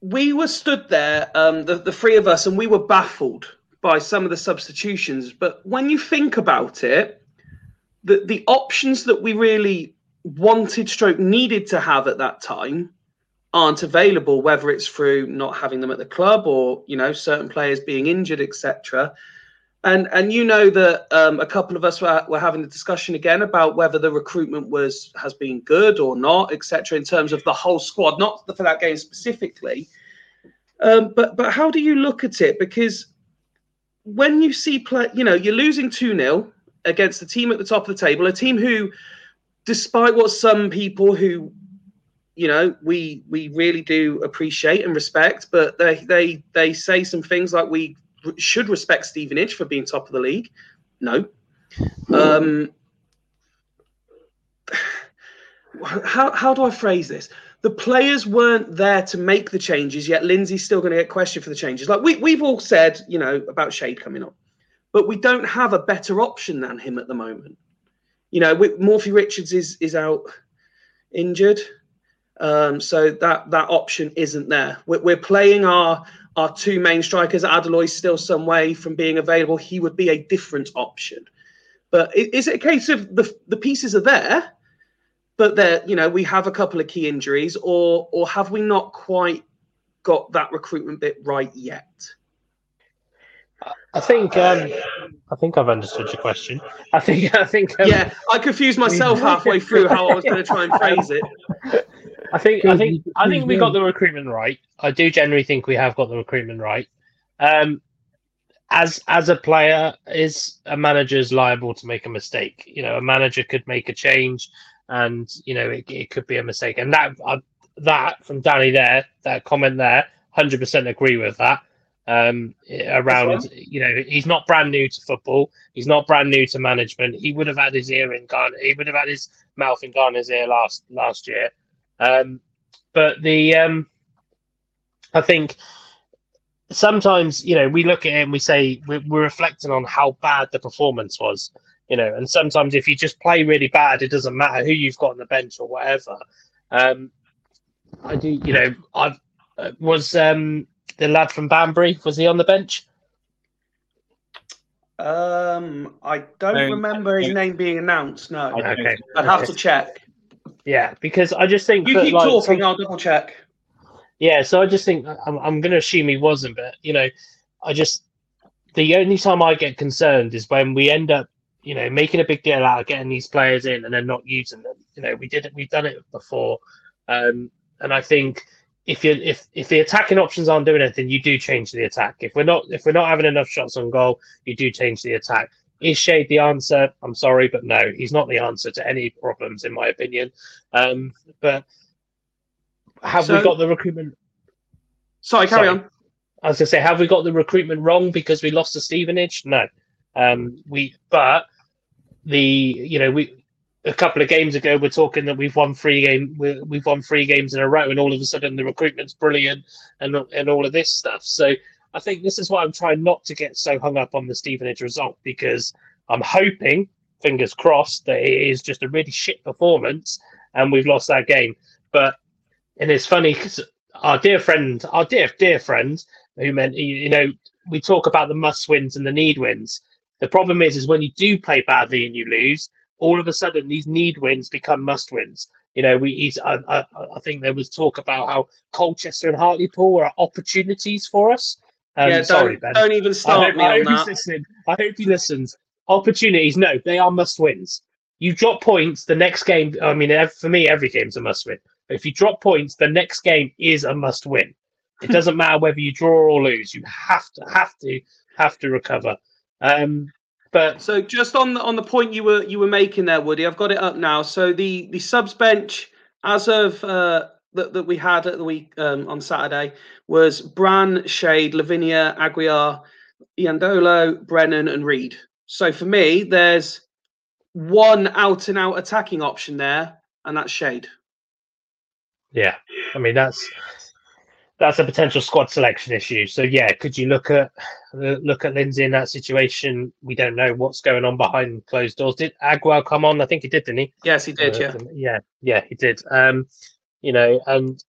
we were stood there, um, the, the three of us, and we were baffled by some of the substitutions. But when you think about it, the, the options that we really wanted, stroke needed to have at that time aren't available, whether it's through not having them at the club or you know certain players being injured, etc. And and you know that um, a couple of us were, were having a discussion again about whether the recruitment was has been good or not, etc. In terms of the whole squad, not for that game specifically. Um, but but how do you look at it? Because when you see play, you know you're losing two 0 against the team at the top of the table, a team who, despite what some people who you know we we really do appreciate and respect but they they they say some things like we should respect stevenage for being top of the league. No. Um how, how do i phrase this? The players weren't there to make the changes yet lindsey's still going to get questioned for the changes. Like we, we've all said you know about shade coming up but we don't have a better option than him at the moment. You know we, morphy richards is is out injured um, so that that option isn't there. We're, we're playing our our two main strikers. Adeloy's still some way from being available. He would be a different option. But is it a case of the the pieces are there, but there you know we have a couple of key injuries, or or have we not quite got that recruitment bit right yet?
I think um, I think I've understood your question. I think I think um,
Yeah, I confused myself halfway through how I was going to try and phrase it.
I think I think I think we got the recruitment right. I do generally think we have got the recruitment right. Um, as as a player, is a manager is liable to make a mistake. You know, a manager could make a change, and you know it, it could be a mistake. And that uh, that from Danny there, that comment there, hundred percent agree with that. Um, around you know he's not brand new to football. He's not brand new to management. He would have had his ear in Garner. He would have had his mouth in Garner's ear last last year. Um, but the um, I think sometimes you know we look at it and we say we're, we're reflecting on how bad the performance was. You know, and sometimes if you just play really bad, it doesn't matter who you've got on the bench or whatever. Um, I do, you know, I've uh, was um, the lad from Banbury was he on the bench?
Um, I don't
No,
remember his name being announced. No,
Okay.
I'd have to check.
Yeah, because I just think
You
that,
keep
like,
talking.
some-
I'll double check.
Yeah, so I just think I'm, I'm going to assume he wasn't, but you know, I just the only time I get concerned is when we end up, you know, making a big deal out of getting these players in and then not using them. You know, we did it, we've done it before, um, and I think if you if if the attacking options aren't doing anything, you do change the attack. If we're not if we're not having enough shots on goal, you do change the attack. Is Shade the answer? I'm sorry, but no, he's not the answer to any problems, in my opinion. Um, but have we got the recruitment
Sorry, carry
Sorry.
on.
I was gonna say, have we got the recruitment wrong because we lost to Stevenage? No. Um, we, but the you know we a couple of games ago we're talking that we've won three game we, we've won three games in a row, and all of a sudden the recruitment's brilliant and and all of this stuff. So I think this is why I'm trying not to get so hung up on the Stevenage result because I'm hoping, fingers crossed, that it is just a really shit performance and we've lost that game. But and it's funny because our dear friend, our dear dear friend, who meant you know we talk about the must wins and the need wins. The problem is, is when you do play badly and you lose, all of a sudden these need wins become must wins. You know, we I, I, I think there was talk about how Colchester and Hartlepool are opportunities for us. Um,
yeah,
sorry,
don't,
Ben.
don't even
I
start
hope,
me
I
on
hope he's listening. I hope he listens. Opportunities, no, they are must wins. You drop points, the next game. I mean, for me, every game's a must win. But If you drop points, the next game is a must win. It doesn't matter whether you draw or lose. You have to, have to, have to recover. Um, but
So just on the on the point you were you were making there, Woody, I've got it up now. So the the subs bench as of uh, that that we had at the week um, on Saturday was Brynn, Shade, Lavinier, Aguiar, Iandolo, Brennan, and Reed. So for me, there's one out and out attacking option there, and that's Shade.
Yeah, I mean that's that's a potential squad selection issue. So yeah, could you look at look at Lindsey in that situation? We don't know what's going on behind closed doors. Did Aguiar come on? I think he did, didn't he?
Yes, he did.
Uh,
Yeah.
yeah, yeah, he did. Um, you know, and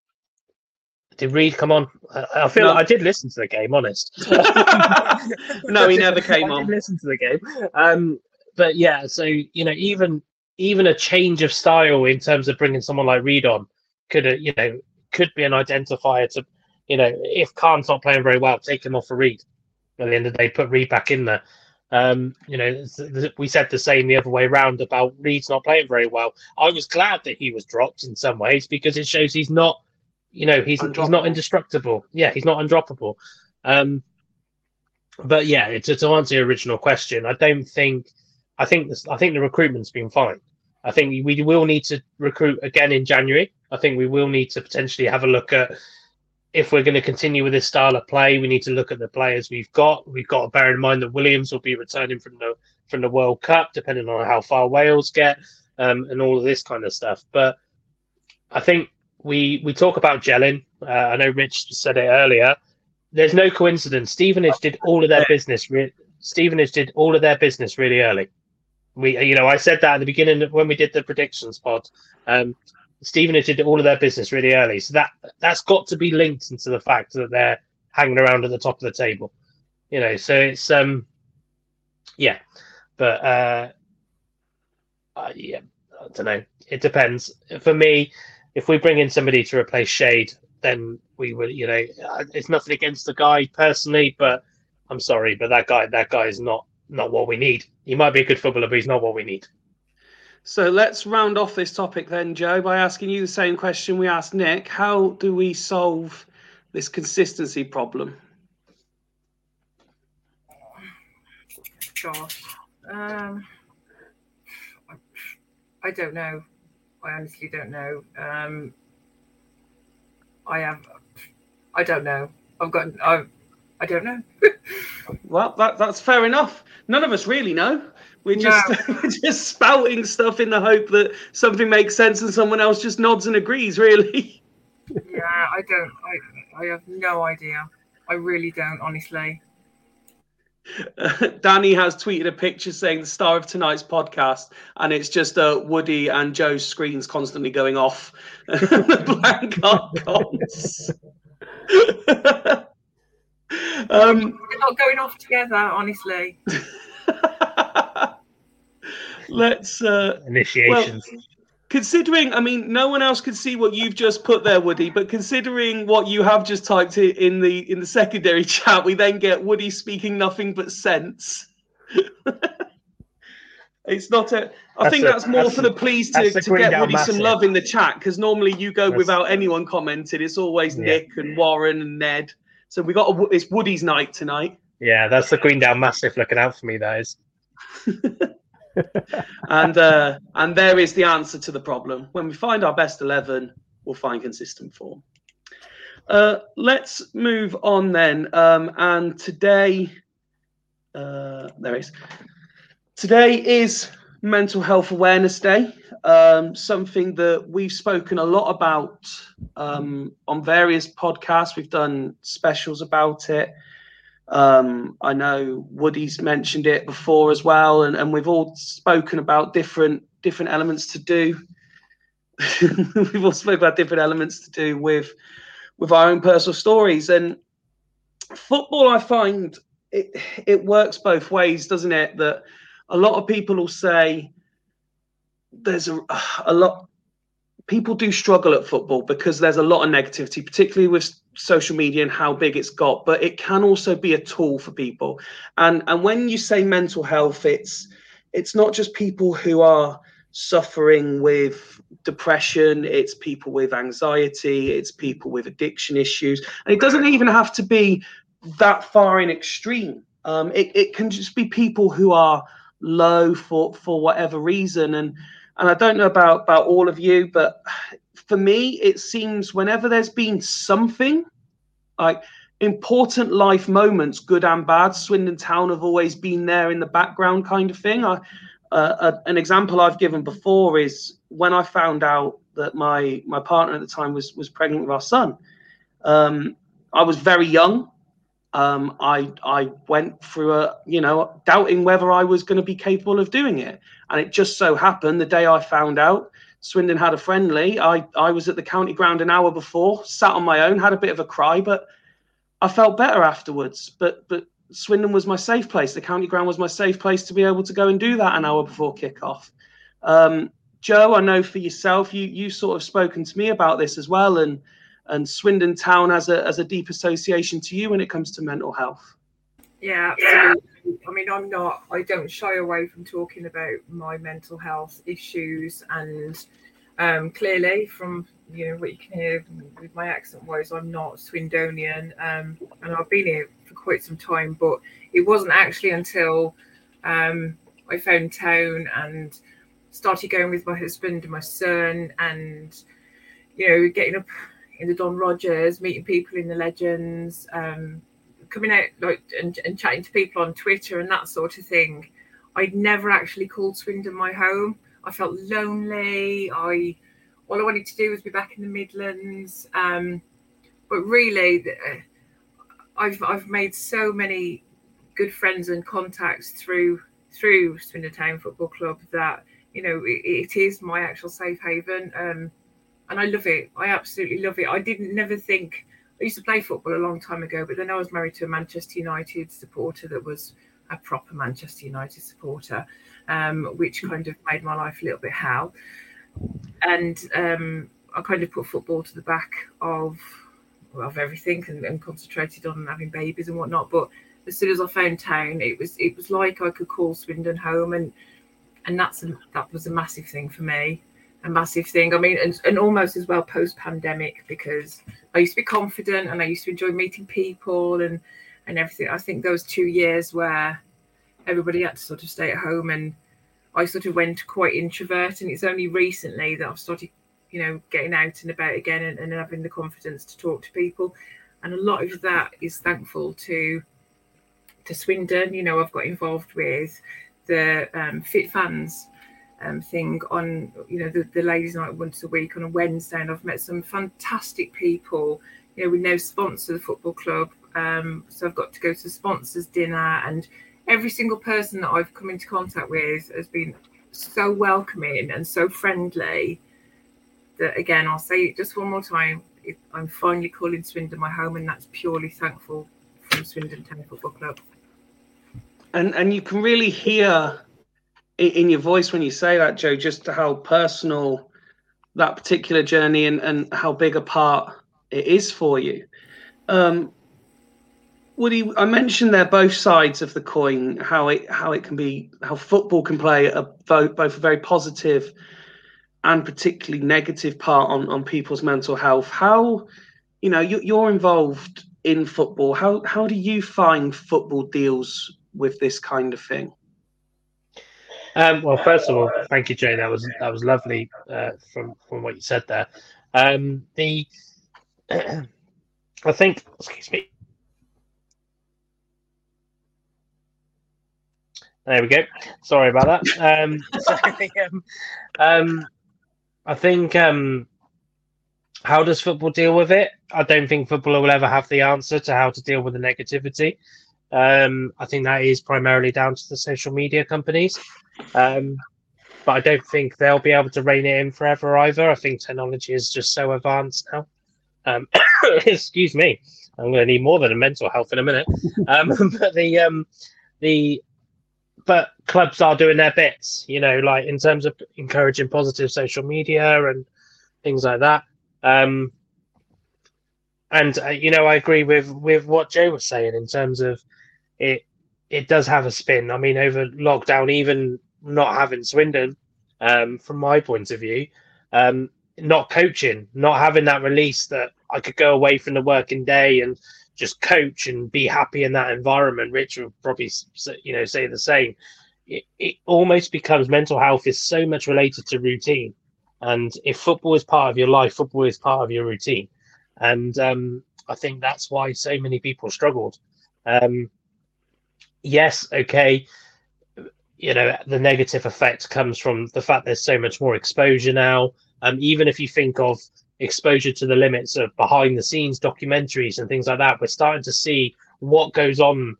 did Reed come on? I, feel
No.
like I did listen to the game. Honest.
No, he never came
I
on.
listen to the game. Um, but yeah, so you know, even even a change of style in terms of bringing someone like Reed on could, uh, you know, could be an identifier to, you know, if Khan's not playing very well, take him off for Reed. At the end of the day, put Reed back in there. Um, you know, we said the same the other way around about Reed's not playing very well. I was glad that he was dropped in some ways because it shows he's not, you know, he's he's not indestructible. Yeah, he's not undroppable. Um, but yeah, to, to answer your original question, I don't think, I think this, I think the recruitment's been fine. I think we will need to recruit again in January. I think we will need to potentially have a look at if we're going to continue with this style of play. We need to look at the players we've got. We've got to bear in mind that Williams will be returning from the from the World Cup, depending on how far Wales get, um, and all of this kind of stuff. But I think we we talk about gelling. Uh, I know Rich said it earlier. There's no coincidence. Stevenage did all of their business. Re- Stevenage did all of their business really early. We, you know, I said that at the beginning when we did the predictions pod. Um, Stevenage did all of their business really early, so that that's got to be linked into the fact that they're hanging around at the top of the table. You know, so it's um, yeah, but uh, uh yeah, I don't know. It depends. For me, if we bring in somebody to replace Shade, then we would, you know, it's nothing against the guy personally, but I'm sorry, but that guy that guy is not not what we need. He might be a good footballer, but he's not what we need.
So let's round off this topic then, Joe, by asking you the same question we asked Nick. How do we solve this consistency problem?
Gosh. Um, I don't know. I honestly don't know. Um, I have. I don't know. I've got. I. I don't know.
Well, that, that's fair enough. None of us really know. We're just we're just spouting stuff in the hope that something makes sense and someone else just nods and agrees. Really.
yeah, I don't. I. I have no idea. I really don't, honestly.
Danny has tweeted a picture saying the star of tonight's podcast, and it's just uh, Woody and Joe's screens constantly going off. Blank icons. um,
We're not going off together, honestly.
Let's uh,
Initiations.
considering i mean no one else could see what you've just put there woody but considering what you have just typed in the in the secondary chat we then get woody speaking nothing but sense it's not a i
That's
think
a-
that's more
that's
for the please to, to get woody some love in the chat because normally you go
That's-
without anyone commenting. it's always
Yeah.
nick and warren and ned so we got a, it's woody's night tonight
Yeah, that's the Queen Down Massive looking out for me. That is.
and uh, and there is the answer to the problem. When we find our best eleven, we'll find consistent form. Uh, let's move on then. Um, and today, uh, there is. Today is Mental Health Awareness Day. Um, something that we've spoken a lot about um, on various podcasts. We've done specials about it. Um, I know Woody's mentioned it before as well, and, and we've all spoken about different different elements to do. we've all spoken about different elements to do with with our own personal stories and football. I find it it works both ways, doesn't it? That a lot of people will say there's a, a lot people do struggle at football because there's a lot of negativity, particularly with social media and how big it's got. But it can also be a tool for people. And and when you say mental health, it's it's not just people who are suffering with depression it's people with anxiety it's people with addiction issues and it doesn't even have to be that far in extreme um, it, it can just be people who are low for for whatever reason and and i don't know about about all of you but for me it seems whenever there's been something like important life moments good and bad swindon town have always been there in the background kind of thing. I uh, an example i've given before is when i found out that my my partner at the time was was pregnant with our son. Um, i was very young. Um, I I went through a you know doubting whether I was going to be capable of doing it, and it just so happened the day I found out Swindon had a friendly. I I was at the county ground an hour before, sat on my own, had a bit of a cry, but I felt better afterwards. But but Swindon was my safe place. The county ground was my safe place to be able to go and do that an hour before kickoff. Um, Joe, I know for yourself, you you sort of spoken to me about this as well, and and Swindon Town has a as a deep association to you when it comes to mental health.
Yeah, absolutely. I mean, I'm not, I don't shy away from talking about my mental health issues. And um, clearly, from you know what you can hear with my accent wise, I'm not Swindonian. Um, and I've been here for quite some time, but it wasn't actually until um, I found town and started going with my husband and my son and, you know, getting up in the Don Rogers, meeting people in the Legends. Um, coming out like and, and chatting to people on Twitter and that sort of thing, I'd never actually called Swindon my home. I felt lonely. I all I wanted to do was be back in the Midlands. Um, but really, I've I've made so many good friends and contacts through through Swindon Town Football Club that you know it, it is my actual safe haven. Um, and I love it. I absolutely love it. I didn't never think I used to play football a long time ago, but then I was married to a Manchester United supporter that was a proper Manchester United supporter, um, which kind of made my life a little bit hell. And um, I kind of put football to the back of of everything and, and concentrated on having babies and whatnot. But as soon as I found town, it was it was like I could call Swindon home, and and that's a, that was a massive thing for me, a massive thing. I mean, and, and almost as well post pandemic because I used to be confident and I used to enjoy meeting people and and everything. I think those two years where everybody had to sort of stay at home and I sort of went quite introvert, and it's only recently that I've started, you know, getting out and about again and, and having the confidence to talk to people. And a lot of that is thankful to to Swindon. You know, I've got involved with the um, Fit Fans um, thing on, you know, the, the ladies' night once a week on a Wednesday, and I've met some fantastic people. You know, we now sponsor the football club, um, so I've got to go to sponsors dinner, and every single person that I've come into contact with has been so welcoming and so friendly. That again, I'll say it just one more time. I'm finally calling Swindon my home, and that's purely thankful from Swindon Town Football Club.
and and you can really hear in your voice when you say that joe just how personal that particular journey and, and how big a part it is for you um Woody, I mentioned there both sides of the coin, how it how it can be, how football can play a both, a very positive and particularly negative part on, on people's mental health. How, you know, you, you're involved in football. How how do you find football deals with this kind of thing?
Um, well, first of all, thank you, Jay. That was that was lovely uh, from from what you said there. Um, the I think, excuse me. There we go. Sorry about that. Um, so, um, um, I think um, how does football deal with it? I don't think football will ever have the answer to how to deal with the negativity. Um, I think that is primarily down to the social media companies. Um, but I don't think they'll be able to rein it in forever either. I think technology is just so advanced now. Um, excuse me, I'm going to need more than a mental health in a minute. Um, but the um, the but clubs are doing their bits, you know, like in terms of encouraging positive social media and things like that. Um, and uh, you know, I agree with with what Joe was saying in terms of it. It does have a spin. I mean, over lockdown, even not having Swindon, um, from my point of view, um, not coaching, not having that release that I could go away from the working day and just coach and be happy in that environment. Rich would probably, you know, say the same. It, it almost becomes mental health is so much related to routine, and if football is part of your life, football is part of your routine, and um, I think that's why so many people struggled. Um, yes, okay, you know the negative effect comes from the fact there's so much more exposure now. Um, even if you think of exposure to the limits of behind the scenes documentaries and things like that, we're starting to see what goes on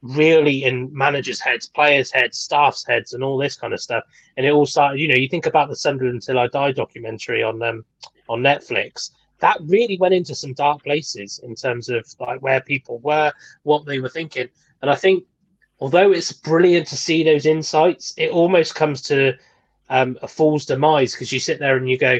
really in managers' heads, players' heads, staff's heads, and all this kind of stuff. And it all started, you know, you think about the Sunderland Until I Die documentary on um, on Netflix. That really went into some dark places in terms of like where people were, what they were thinking. And I think although it's brilliant to see those insights, it almost comes to um, a fool's demise because you sit there and you go,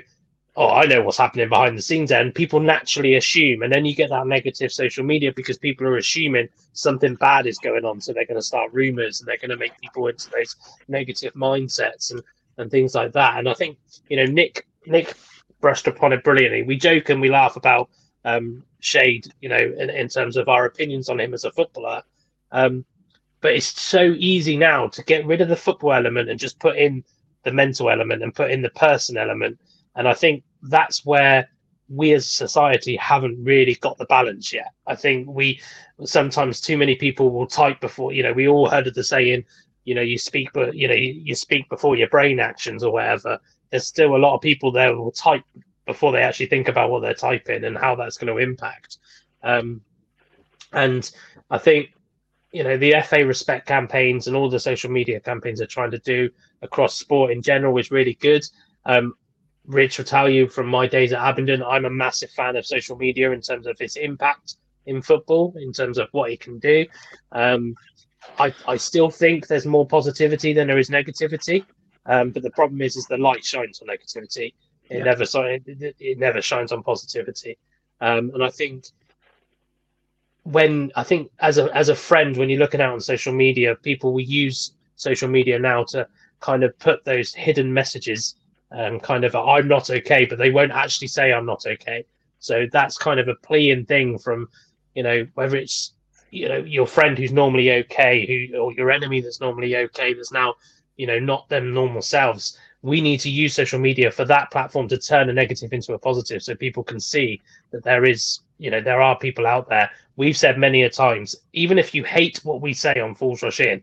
"Oh, I know what's happening behind the scenes," and people naturally assume, and then you get that negative social media because people are assuming something bad is going on, so they're going to start rumors and they're going to make people into those negative mindsets and and things like that. And I think you know Nick Nick brushed upon it brilliantly. We joke and we laugh about um, Shade, you know, in, in terms of our opinions on him as a footballer. Um, but it's so easy now to get rid of the football element and just put in the mental element and put in the person element. And I think that's where we as a society haven't really got the balance yet. I think we sometimes too many people will type before, you know, we all heard of the saying, you know, you speak, but you know, you, you speak before your brain actions or whatever. There's still a lot of people there will type before they actually think about what they're typing and how that's going to impact. Um, and I think you know the FA respect campaigns and all the social media campaigns are trying to do across sport in general is really good. Um, Rich will tell you from my days at Abingdon, I'm a massive fan of social media in terms of its impact in football, in terms of what it can do. Um, I, I still think there's more positivity than there is negativity, um, but the problem is, is the light shines on negativity. It
Yeah.
never it, it never shines on positivity, um, and I think when I think as a as a friend, when you're looking out on social media, people will use social media now to kind of put those hidden messages, um, kind of I'm not okay, but they won't actually say I'm not okay. So that's kind of a pleading thing from, you know, whether it's you know your friend who's normally okay, who or your enemy that's normally okay, that's now you know not them normal selves. We need to use social media for that platform to turn a negative into a positive, so people can see that there is you know there are people out there. We've said many a times, even if you hate what we say on Fools Rush In,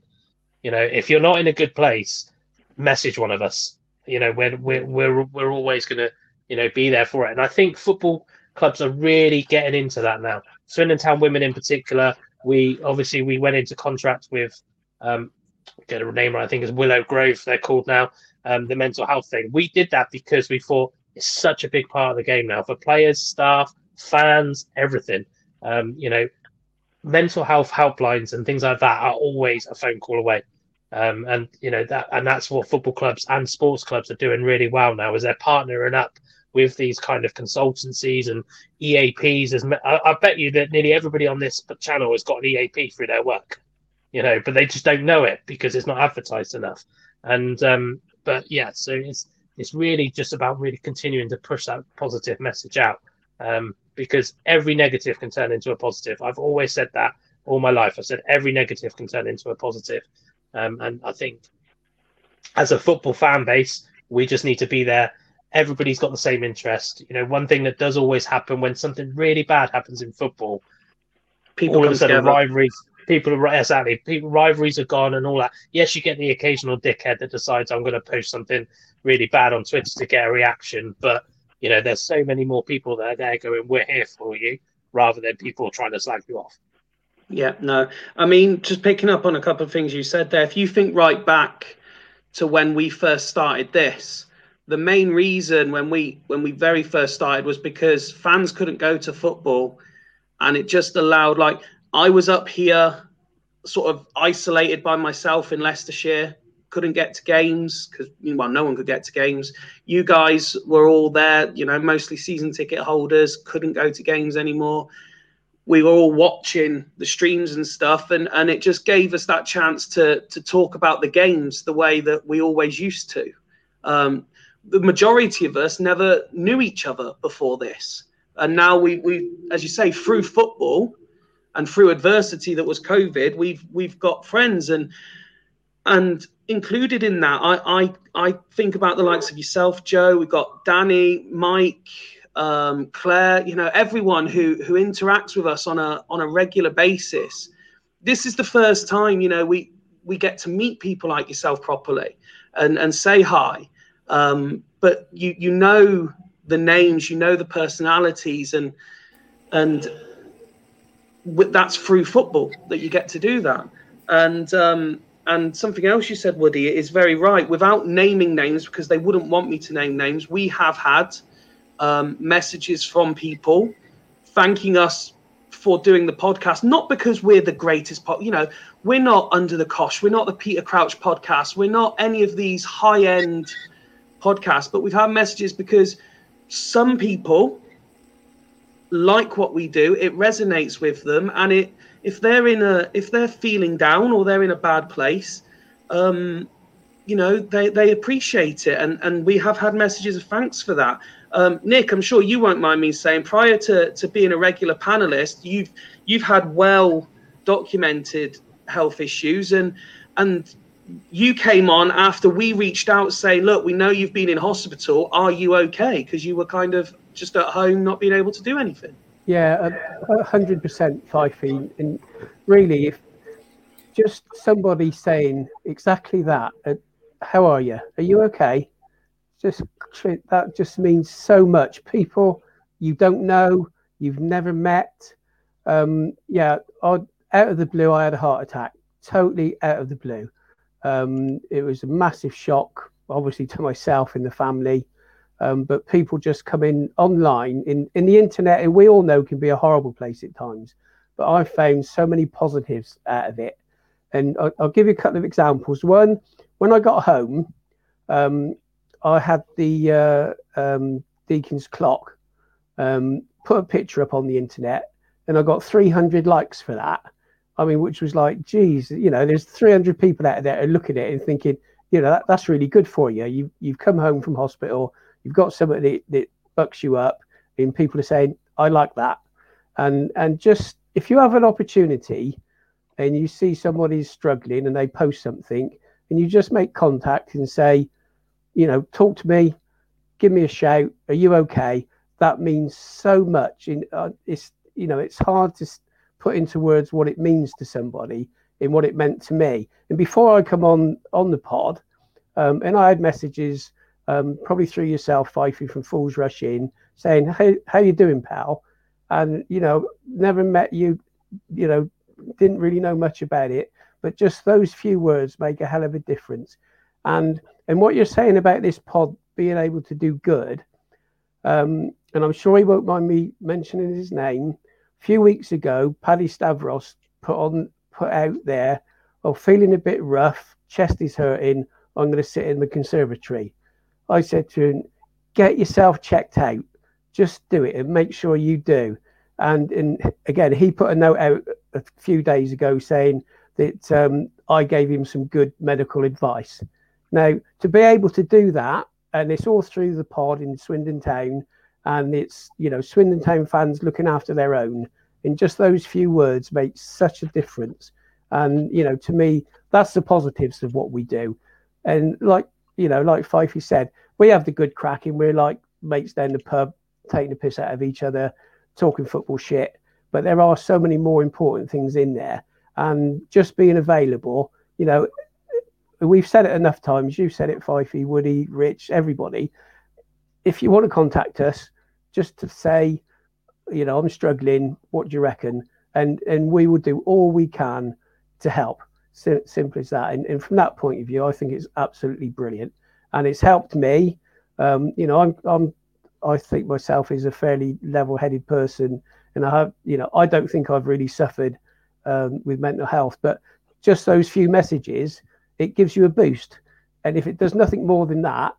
you know if you're not in a good place, message one of us. You know we're we're we're, we're always going to you know be there for it. And I think football clubs are really getting into that now. Swindon Town Women in particular, we obviously we went into contract with um get a name right, I think is Willow Grove, they're called now, um, the mental health thing. We did that because we thought it's such a big part of the game now for players, staff, fans, everything. Um, you know, mental health helplines and things like that are always a phone call away. Um, and you know that, and that's what football clubs and sports clubs are doing really well now, is they're partnering up with these kind of consultancies and EAPs. As I, I bet you that nearly everybody on this channel has got an EAP through their work, you know, but they just don't know it because it's not advertised enough. And um, but yeah, so it's it's really just about really continuing to push that positive message out um, because every negative can turn into a positive. I've always said that all my life. I said every negative can turn into a positive. Um, and I think as a football fan base, we just need to be there everybody's got the same interest. You know, one thing that does always happen when something really bad happens in football,
People
all of a sudden
together.
rivalries, people are right, exactly, people rivalries are gone and all that. Yes, you get the occasional dickhead that decides I'm going to post something really bad on Twitter to get a reaction, but you know, there's so many more people that are there going, "We're here for you," rather than people trying to slag you off.
Yeah, no. I mean, just picking up on a couple of things you said there. If you think right back to when we first started this, the main reason when we when we very first started was because fans couldn't go to football, and it just allowed like I was up here, sort of isolated by myself in Leicestershire, couldn't get to games because well, no one could get to games. You guys were all there, you know, mostly season ticket holders, couldn't go to games anymore. We were all watching the streams and stuff and and it just gave us that chance to to talk about the games the way that we always used to. Um, the majority of us never knew each other before this. And now we we as you say through football and through adversity that was covid we've we've got friends and and included in that i i i think about the likes of yourself joe we've got danny mike um, Claire, you know, everyone who who interacts with us on a on a regular basis. This is the first time, you know, we we get to meet people like yourself properly and and say hi. Um, but you you know the names, you know the personalities, and and that's through football that you get to do that. And um, and something else you said, Woody, is very right. Without naming names, because they wouldn't want me to name names, we have had um, messages from people thanking us for doing the podcast, not because we're the greatest pod, you know, we're not under the cosh, we're not the Peter Crouch podcast, we're not any of these high end podcasts, but we've had messages because some people like what we do, it resonates with them, and it if they're in a if they're feeling down or they're in a bad place, um, you know, they they appreciate it, and and we have had messages of thanks for that. Um, Nick, I'm sure you won't mind me saying, prior to, to being a regular panelist, you've you've had well documented health issues, and and you came on after we reached out saying, look, we know you've been in hospital. Are you okay? Because you were kind of just at home, not being able to do anything.
Yeah, hundred percent, Fifey. And really, if just somebody saying exactly that, uh, how are you? Are you okay? Just that just means so much. People you don't know, you've never met. Um, yeah, I, out of the blue, I had a heart attack. Totally out of the blue. Um, it was a massive shock, obviously to myself and the family. Um, but people just come in online in, in the internet, and we all know can be a horrible place at times. But I found so many positives out of it. And I'll, I'll give you a couple of examples. One, when I got home, um, I had the uh, um, Deacon's clock, um, put a picture up on the internet, and I got 300 likes for that. I mean, which was like, geez, you know, there's 300 people out there looking at it and thinking, you know, that, that's really good for you. You you've come home from hospital, you've got something that, bucks you up, and people are saying, I like that, and and just if you have an opportunity, and you see somebody's struggling and they post something, and you just make contact and say, you know, talk to me, give me a shout, are you okay? That means so much. In uh, it's you know, it's hard to put into words what it means to somebody in what it meant to me. And before I come on on the pod, um, and I had messages um, probably through yourself, Fifey from Fools Rush In, saying, "Hey, how you doing, pal?" And you know, never met you, you know, didn't really know much about it, but just those few words make a hell of a difference. And and what you're saying about this pod being able to do good, um, and I'm sure he won't mind me mentioning his name. A few weeks ago, Paddy Stavros put on put out there, oh, feeling a bit rough, chest is hurting, I'm going to sit in the conservatory. I said to him, get yourself checked out. Just do it and make sure you do. And, and again, he put a note out a few days ago saying that um, I gave him some good medical advice. Now, to be able to do that, and it's all through the pod in Swindon Town, and it's, you know, Swindon Town fans looking after their own, in just those few words makes such a difference. And, you know, to me, that's the positives of what we do. And like, you know, like Fifey said, we have the good cracking. We're like mates down the pub, taking the piss out of each other, talking football shit. But there are so many more important things in there. And just being available, you know, we've said it enough times. You've said it, Fifey, Woody, Rich, everybody. If you want to contact us, just to say, you know, I'm struggling. What do you reckon? And and we will do all we can to help. Sim- simple as that. And, and from that point of view, I think it's absolutely brilliant, and it's helped me. Um, you know, I'm I'm I think myself is a fairly level-headed person, and I have you know I don't think I've really suffered um, with mental health, but just those few messages, it gives you a boost. And if it does nothing more than that,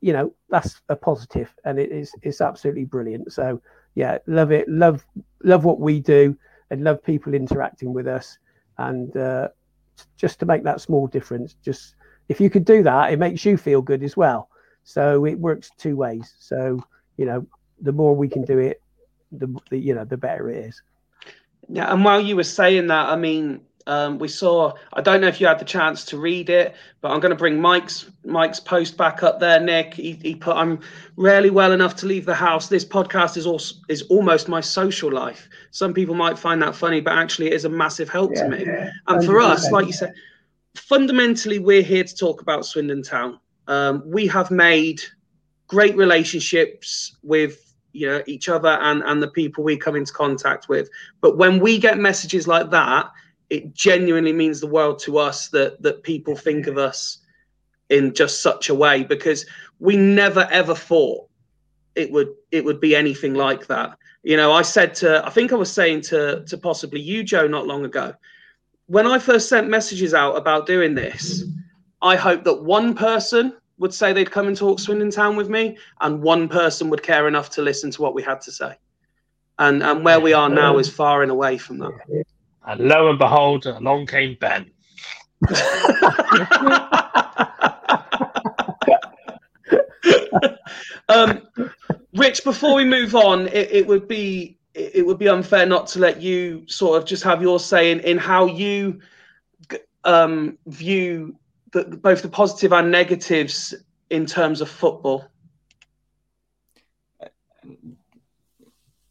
you know that's a positive, and it is it's absolutely brilliant. So yeah, love it, love love what we do, and love people interacting with us, and uh, just to make that small difference. Just if you could do that, it makes you feel good as well. So it works two ways. So you know, the more we can do it, the, the you know the better it is.
Yeah, and while you were saying that, I mean, um, we saw. I don't know if you had the chance to read it, but I'm going to bring Mike's Mike's post back up there. Nick, he, he put, "I'm rarely well enough to leave the house. This podcast is also is almost my social life. Some people might find that funny, but actually, it is a massive help to me. And for us, like you said, fundamentally, we're here to talk about Swindon Town. Um, we have made great relationships with you know each other and and the people we come into contact with. But when we get messages like that, it genuinely means the world to us that that people think of us in just such a way because we never ever thought it would it would be anything like that. You know, I said to I think I was saying to to possibly you, Joe, not long ago, when I first sent messages out about doing this, I hoped that one person would say they'd come and talk Swindon Town with me, and one person would care enough to listen to what we had to say. And and where we are now is far and away from that.
And lo and behold, along came Ben.
um, Rich, before we move on, it, it would be it it would be unfair not to let you sort of just have your say in, in how you um, view the, both the positive and negatives in terms of football.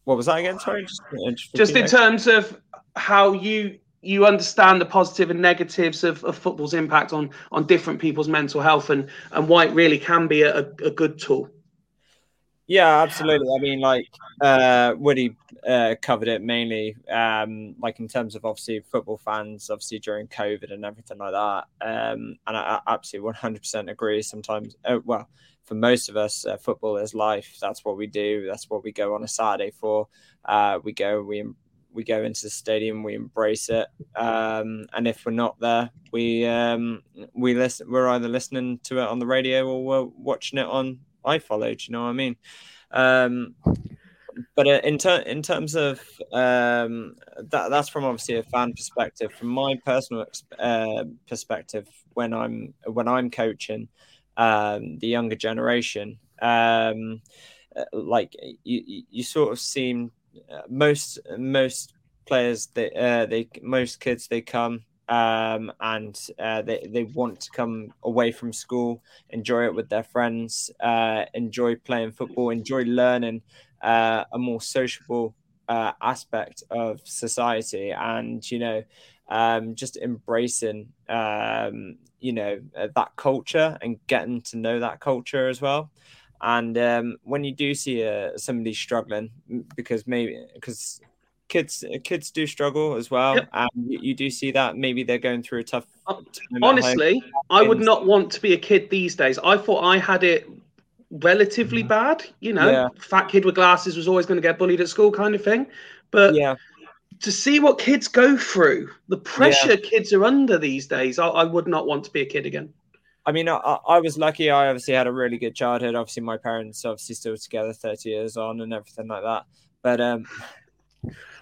What was that again? Sorry, just,
Just in terms of how you you understand the positive and negatives of, of football's impact on on different people's mental health and and why it really can be a, a good tool.
Yeah, absolutely. I mean, like uh, Woody uh, covered it mainly, um, like in terms of obviously football fans, obviously during COVID and everything like that. Um, and I, absolutely 100% agree. Sometimes, uh, well, for most of us, uh, football is life. That's what we do. That's what we go on a Saturday for. Uh, we go, we we go into the stadium, we embrace it, um, and if we're not there, we um, we listen. We're either listening to it on the radio or we're watching it on iFollow. Do you know what I mean? Um, but uh, in ter- in terms of um, that, that's from obviously a fan perspective. From my personal uh, perspective, when I'm when I'm coaching um, the younger generation, um, uh, like you, you- sort of seem most most players they uh, they most kids they come um, and uh, they they want to come away from school, enjoy it with their friends, uh, enjoy playing football, enjoy learning uh, a more sociable uh, aspect of society, and you know, um, just embracing um, you know that culture and getting to know that culture as well. And um, when you do see uh, somebody struggling, because maybe because kids kids do struggle as well,
Yep.
and you, you do see that maybe they're going through a tough
Uh,
time.
Honestly, I would not want to be a kid these days. I thought I had it relatively bad. You know,
Yeah.
fat kid with glasses was always going to get bullied at school, kind of thing. But
yeah,
to see what kids go through, the pressure kids are under these days, I, I would not want to be a kid again.
I mean, I, I was lucky. I obviously had a really good childhood. Obviously, my parents obviously still together, thirty years on, and everything like that. But um,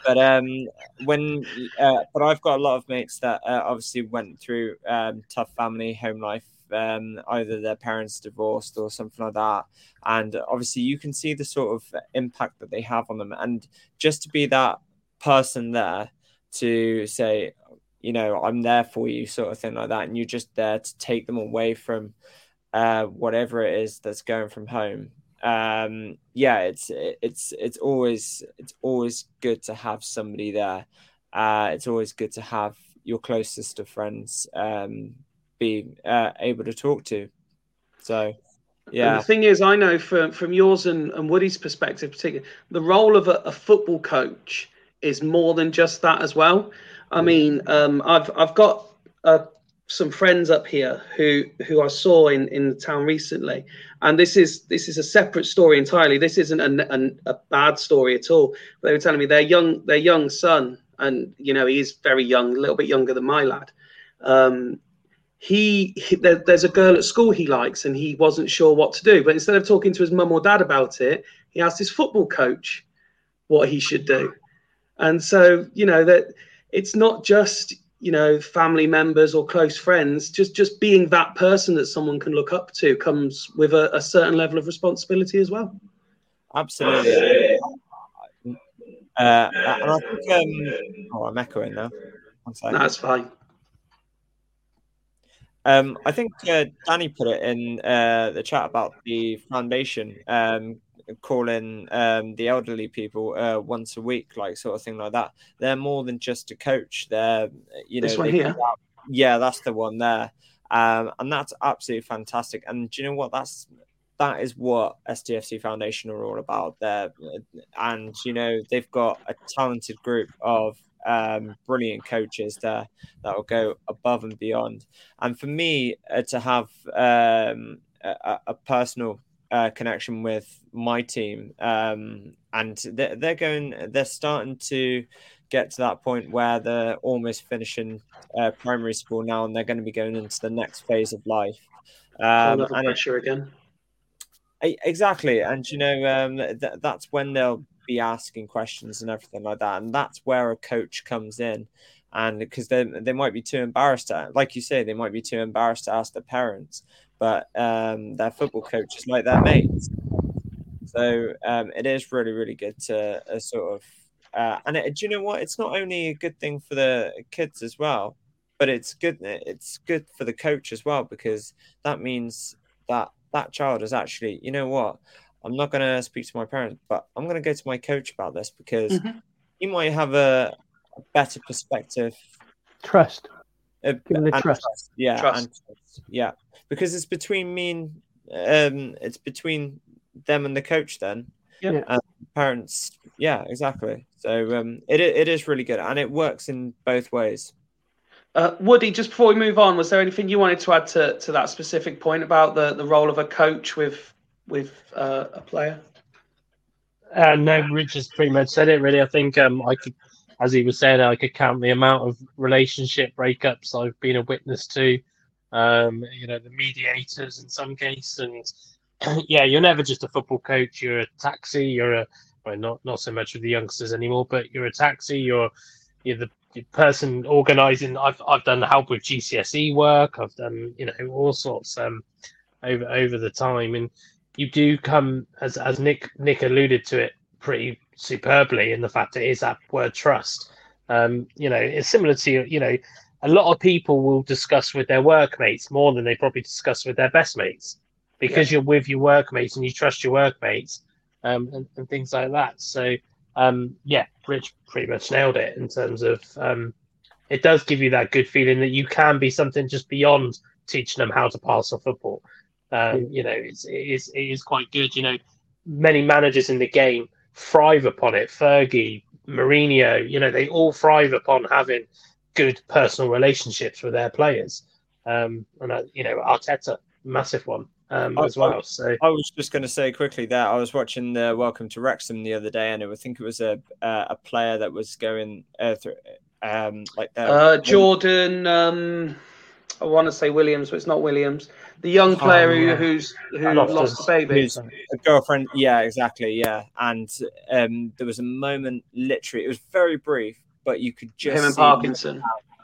but um, when uh, but I've got a lot of mates that uh, obviously went through um tough family home life. Um, either their parents divorced or something like that, and obviously you can see the sort of impact that they have on them. And just to be that person there to say, you know, I'm there for you, sort of thing like that, and you're just there to take them away from uh, whatever it is that's going from home. Um, yeah, it's it's it's always it's always good to have somebody there. Uh, it's always good to have your closest of friends um, be uh, able to talk to. So,
And
yeah,
the thing is, I know from from yours and, and Woody's perspective, particularly, the role of a, a football coach is more than just that as well. I mean, um, I've I've got uh, some friends up here who who I saw in in the town recently, and this is this is a separate story entirely. This isn't a, a, a bad story at all. They were telling me their young their young son, and you know he is very young, a little bit younger than my lad. Um, he, he there, there's a girl at school he likes and he wasn't sure what to do but instead of talking to his mum or dad about it he asked his football coach what he should do and so you know that it's not just you know family members or close friends. Just just being that person that someone can look up to comes with a, a certain level of responsibility as well.
Absolutely. Uh, and I think um, oh, I'm echoing now.
That's fine.
Um, I think uh, Danny put it in uh, the chat about the foundation. Um, calling um, the elderly people uh, once a week, like sort of thing like that. They're more than just a coach. They're you know
This one
they
here?
out- yeah, that's the one there, um, and that's absolutely fantastic. And do you know what? That's that is what STFC Foundation are all about. There, and you know they've got a talented group of um, brilliant coaches there that will go above and beyond. And for me uh, to have um, a, a personal uh, connection with my team, um, and they're, they're going, they're starting to get to that point where they're almost finishing uh, primary school now, and they're going to be going into the next phase of life. Um, and it-
pressure again.
E- Exactly, and you know um, th- that's when they'll be asking questions and everything like that, and that's where a coach comes in, and because they they might be too embarrassed to, like you say, they might be too embarrassed to ask their parents, but um, their football coach is like their mates, so um, it is really really good to uh, sort of, uh, and it, do you know what? It's not only a good thing for the kids as well, but it's good it's good for the coach as well because that means that that child is actually, you know what? I'm not going to speak to my parents, but I'm going to go to my coach about this because
Mhm.
he might have a, a better perspective.
Trust.
Uh,
Give him
and
trust.
Yeah,
Trust.
and trust, yeah, because it's between me and um, it's between them and the coach. Then,
Yeah.
and parents. Yeah, exactly. So um, it it is really good, and it works in both ways.
Uh, Woody, just before we move on, was there anything you wanted to add to, to that specific point about the, the role of a coach with with uh, a player?
Uh, no, Richard's pretty much said it. Really, I think um, I could, as he was saying, I could count the amount of relationship breakups I've been a witness to. Um, you know, the mediators in some case, and yeah, you're never just a football coach. You're a taxi. You're a Right, not not so much with the youngsters anymore, but you're a taxi. You're you're the, person organising. I've I've done help with GCSE work. I've done you know all sorts um over over the time, and you do come as as Nick Nick alluded to it pretty superbly in the fact it is that word trust. Um, you know, it's similar to you know a lot of people will discuss with their workmates more than they probably discuss with their best mates because you're with your workmates and you trust your workmates um, and, and things like that. So, um, yeah, Rich pretty much nailed it in terms of um, it does give you that good feeling that you can be something just beyond teaching them how to pass a football. Um, you know, it's, it, is, it is quite good. You know, many managers in the game thrive upon it. Fergie, Mourinho, you know, they all thrive upon having good personal relationships with their players. Um, and, uh, you know, Arteta, massive one um,
I-
as well. So,
I was just going to say quickly that I was watching the Welcome to Wrexham the other day, and I think it was a uh, a player that was going uh, through, um, like their-
Uh, Jordan, um, I want to say Williams, but it's not Williams. The young player
Oh, yeah.
who who's who lost the baby.
A girlfriend. Yeah, exactly. Yeah, and um, there was a moment, literally, it was very brief, but you could just
Him and
see
Parkinson.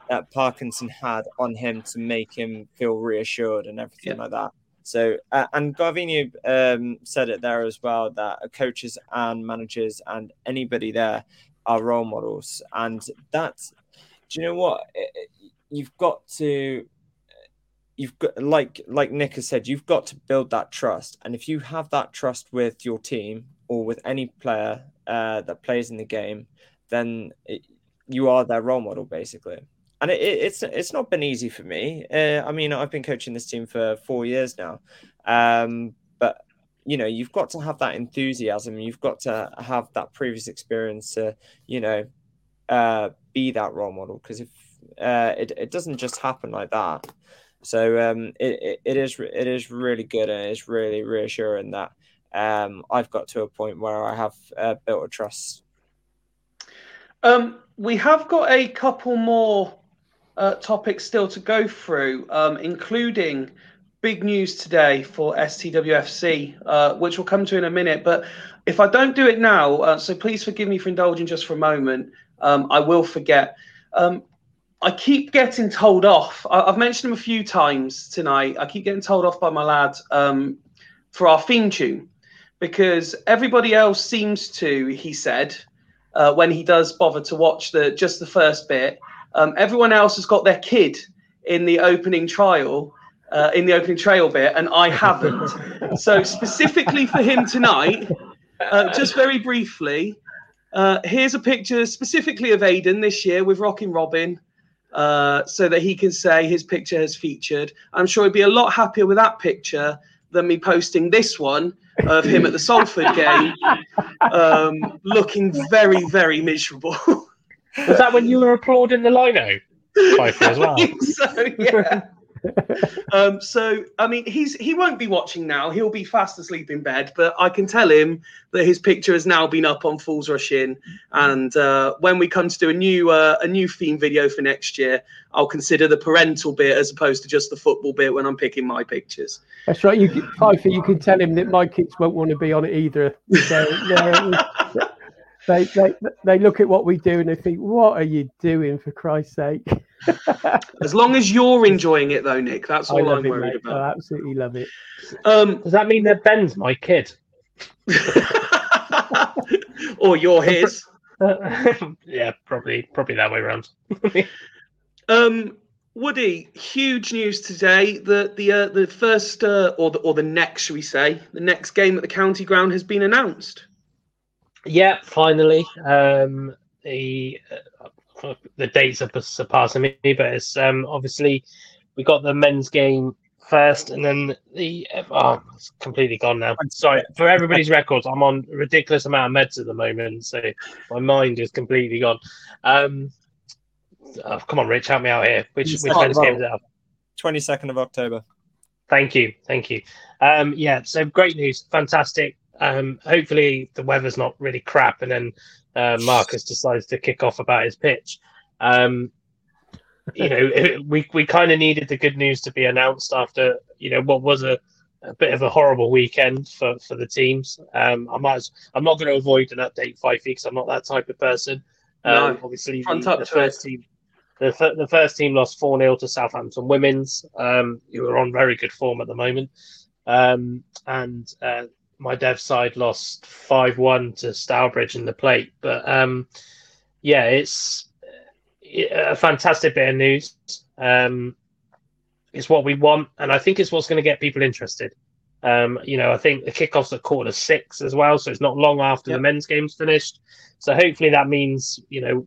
that Parkinson had on him to make him feel reassured and everything
Yeah.
like that. So, uh, and Garvini um, said it there as well that coaches and managers and anybody there are role models, and that's do you know what It- it- you've got to you've got like like Nick has said you've got to build that trust. And if you have that trust with your team or with any player uh, that plays in the game then it, you are their role model basically. And it, it, it's it's not been easy for me. Uh, I mean I've been coaching this team for four years now. Um, but you know you've got to have that enthusiasm. You've got to have that previous experience to you know uh, be that role model. Because if uh, it, it doesn't just happen like that so um, it, it, is it is really good and it's really reassuring that um, I've got to a point where I have uh, built a trust.
Um, we have got a couple more uh, topics still to go through, um, including big news today for STWFC, uh, which we'll come to in a minute. But if I don't do it now, uh, so please forgive me for indulging just for a moment, um, I will forget. Um, I keep getting told off. I- I've mentioned him a few times tonight. I keep getting told off by my lad um, for our theme tune because everybody else seems to, he said, uh, when he does bother to watch the just the first bit. Um, everyone else has got their kid in the opening trial, uh, in the opening trail bit, and I haven't. so specifically for him tonight, uh, just very briefly, uh, here's a picture specifically of Aiden this year with Rockin' Robin. Uh, so that he can say his picture has featured. I'm sure he'd be a lot happier with that picture than me posting this one of him at the Salford game, um, looking very, very miserable.
was that when you were applauding the lino? Well.
so yeah. um, so I mean, he's he won't be watching now. He'll be fast asleep in bed. But I can tell him that his picture has now been up on Fools Rush In, and uh, when we come to do a new uh, a new theme video for next year, I'll consider the parental bit as opposed to just the football bit when I'm picking my pictures.
That's right. You, can- Pfeiffer, you can tell him that my kids won't want to be on it either. So, yeah, they, they they look at what we do and they think, "What are you doing for Christ's sake?"
As long as you're enjoying it, though, Nick, that's all I'm
it,
worried
mate.
about.
I absolutely love it.
Um,
Does that mean that Ben's my kid?
or you're his.
yeah, probably probably that way around.
Um, Woody, huge news today that the uh, the first uh, or the or the next, should we say, the next game at the county ground has been announced.
Yeah, finally. Um, the uh, the dates are surpassing me, but it's um, obviously we got the men's game first, and then the oh, it's completely gone now. Sorry for everybody's records. I'm on a ridiculous amount of meds at the moment, so my mind is completely gone. Um, oh, come on, Rich, help me out here. Which which men's game is it?
22nd of October.
Thank you, thank you. Um, yeah, so great news, fantastic. Um, hopefully the weather's not really crap, and then uh, Marcus decides to kick off about his pitch. Um, you know, it- we we kind of needed the good news to be announced after you know what was a a bit of a horrible weekend for, for the teams. Um, I might, as- I'm not going to avoid an update five because I'm not that type of person. Um,
No,
obviously, the, the first team, the, fir- the first team lost four 0 to Southampton Women's, um, who are on very good form at the moment, um, and uh, my dev side lost five one to Stourbridge in the plate. But um, yeah, it's a fantastic bit of news. Um, it's what we want, and I think it's what's going to get people interested. Um, you know, I think the kickoff's at quarter six as well, so it's not long after
Yep.
the men's game's finished. So hopefully that means you know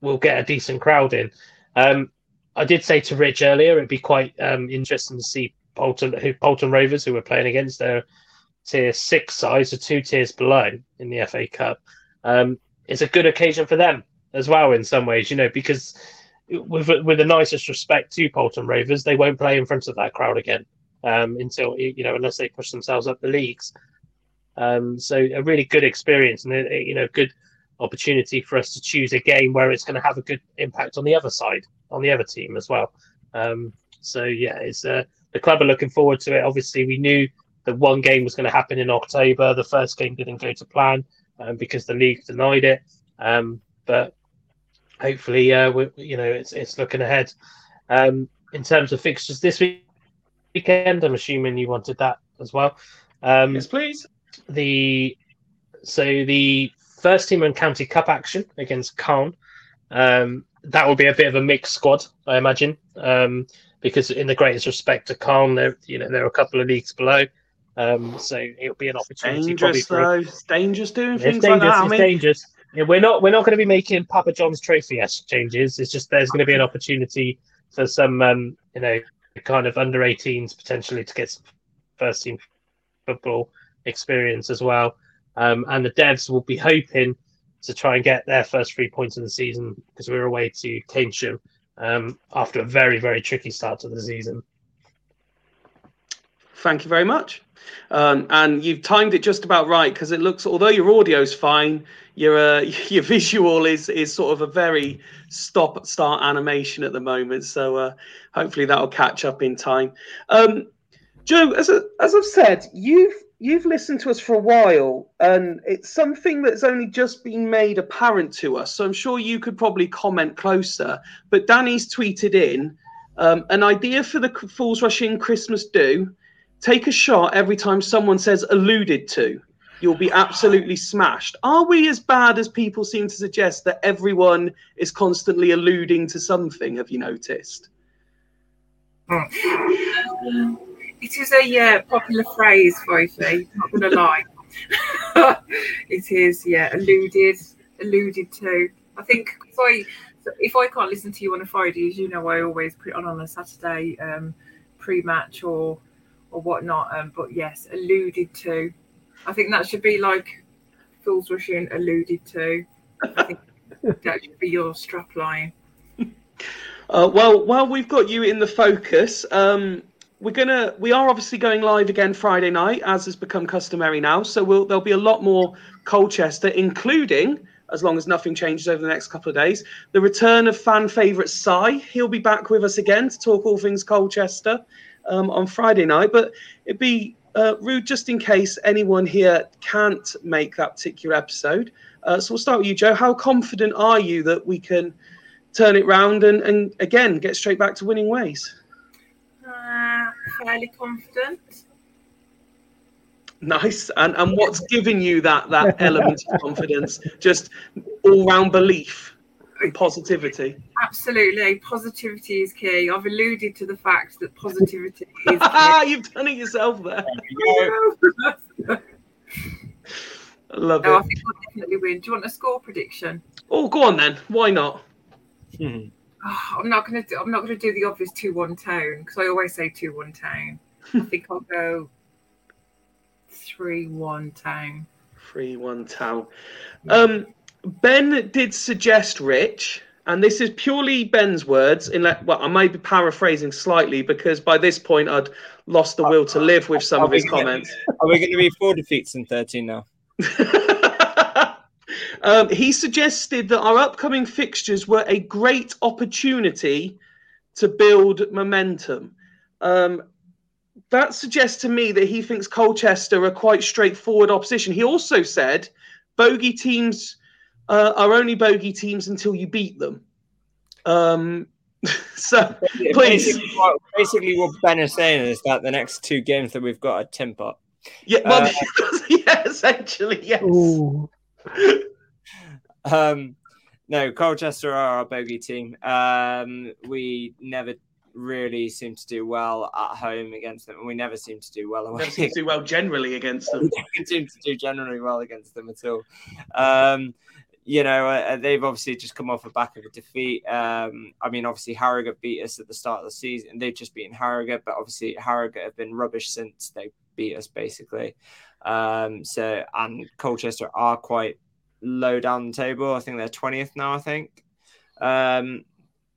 we'll get a decent crowd in. Um, I did say to Rich earlier it'd be quite um, interesting to see Bolton, who Bolton Rovers, who we're playing against, their tier six side, so two tiers below in the FA Cup. Um, it's a good occasion for them as well in some ways, you know, because with with the nicest respect to Bolton Rovers, they won't play in front of that crowd again um, until you know unless they push themselves up the leagues. Um, so a really good experience and a, you know good opportunity for us to choose a game where it's going to have a good impact on the other side, on the other team as well. Um, so yeah, it's uh, the club are looking forward to it. Obviously, we knew that one game was going to happen in October. The first game didn't go to plan um, because the league denied it. Um, but hopefully, uh, we, you know, it's it's looking ahead. Um, in terms of fixtures this week, weekend, I'm assuming you wanted that as well. Um,
Yes, please.
the so the first team and county cup action against Calne. Um, that will be a bit of a mixed squad, I imagine, um, because in the greatest respect to Calne, they're you know they're a couple of leagues below, um, so it'll be an opportunity
Dangerous though. It's dangerous doing
it's
things
dangerous.
like that. I mean,
dangerous. Yeah, we're not we're not going to be making Papa John's trophy changes. It's just there's going to be an opportunity for some um, you know kind of under 18s potentially to get some first team football experience as well. Um, and the devs will be hoping to try and get their first three points of the season because we're away to Keynsham um, after a very very tricky start to the season.
Thank you very much. Um, and you've timed it just about right because it looks, although your audio's fine, your uh, your visual is is sort of a very stop start animation at the moment. So uh, hopefully that'll catch up in time. Um, Joe, as a, as I've said, you've you've listened to us for a while, and it's something that's only just been made apparent to us. So I'm sure you could probably comment closer. But Danny's tweeted in um, an idea for the Fools Rush In Christmas do take a shot every time someone says alluded to. You'll be absolutely smashed. Are we as bad as people seem to suggest that everyone is constantly alluding to something? Have you noticed?
It is a yeah, popular phrase, Fofi. Not to lie. it is, yeah, alluded, alluded to. I think if I if I can't listen to you on a Friday, as you know, I always put on on a Saturday um, pre-match or or whatnot. Um, but yes, alluded to. I think that should be like Fools Rushing alluded to. I think that should be your strap line.
Uh, well, while we've got you in the focus, um, we're gonna we are obviously going live again Friday night, as has become customary now. So we'll, there'll be a lot more Colchester, including, as long as nothing changes over the next couple of days, the return of fan favourite Cy. He'll be back with us again to talk all things Colchester um, on Friday night. But it'd be uh, rude just in case anyone here can't make that particular episode. Uh, so we'll start with you, Joe. How confident are you that we can? turn it round and, and again get straight back to winning ways.
Uh, fairly confident.
Nice. And and what's giving you that that element of confidence? Just all round belief positivity.
Absolutely, positivity is key. I've alluded to the fact that positivity is
Ah, You've done it yourself there.
key.
I love
no, I
it.
think I'll definitely win. Do you want a score prediction?
Oh, go on then. Why not?
Oh, I'm not gonna. Do, I'm not gonna do the obvious two-one town because I always say two-one town. I think I'll go three-one town.
Three one town. Um, Ben did suggest Rich, and this is purely Ben's words. In that, well, I may be paraphrasing slightly because by this point I'd lost the will to live with some of his comments.
Are we going to be four defeats in 13 now?
um, he suggested that our upcoming fixtures were a great opportunity to build momentum. Um, that suggests to me that he thinks Colchester are quite straightforward opposition. He also said bogey teams uh, are only bogey teams until you beat them. Um, so please,
Basically what, basically, what Ben is saying is that the next two games that we've got are tin pot.
yeah, well,
uh,
yeah, essentially, yes.
Um, no, Colchester are our bogey team. Um, we never really seem to do well at home against them, and we never seem to do well away.
Never seems to do well generally against them.
we seem to do generally well against them at all. Um, you know, uh, they've obviously just come off the back of a defeat. Um, I mean, obviously Harrogate beat us at the start of the season. They've just beaten Harrogate, but obviously Harrogate have been rubbish since they beat us, basically. Um, so, and Colchester are quite low down the table. I think they're twentieth now. I think. Um,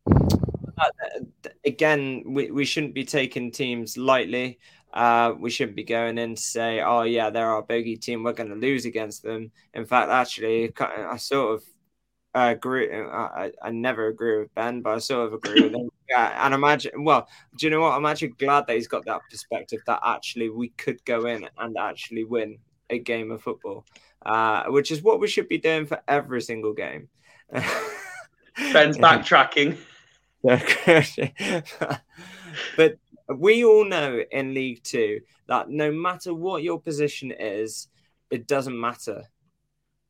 uh, again, we, we shouldn't be taking teams lightly. Uh, we shouldn't be going in to say, "Oh yeah, they're our bogey team. We're going to lose against them." In fact, actually, I sort of agree. I, I- I never agree with Ben, but I sort of agree with him. Yeah, and imagine. Well, do you know what? I'm actually glad that he's got that perspective. That actually we could go in and actually win a game of football, uh, which is what we should be doing for every single game.
Ben's backtracking.
but we all know in League Two that no matter what your position is, it doesn't matter.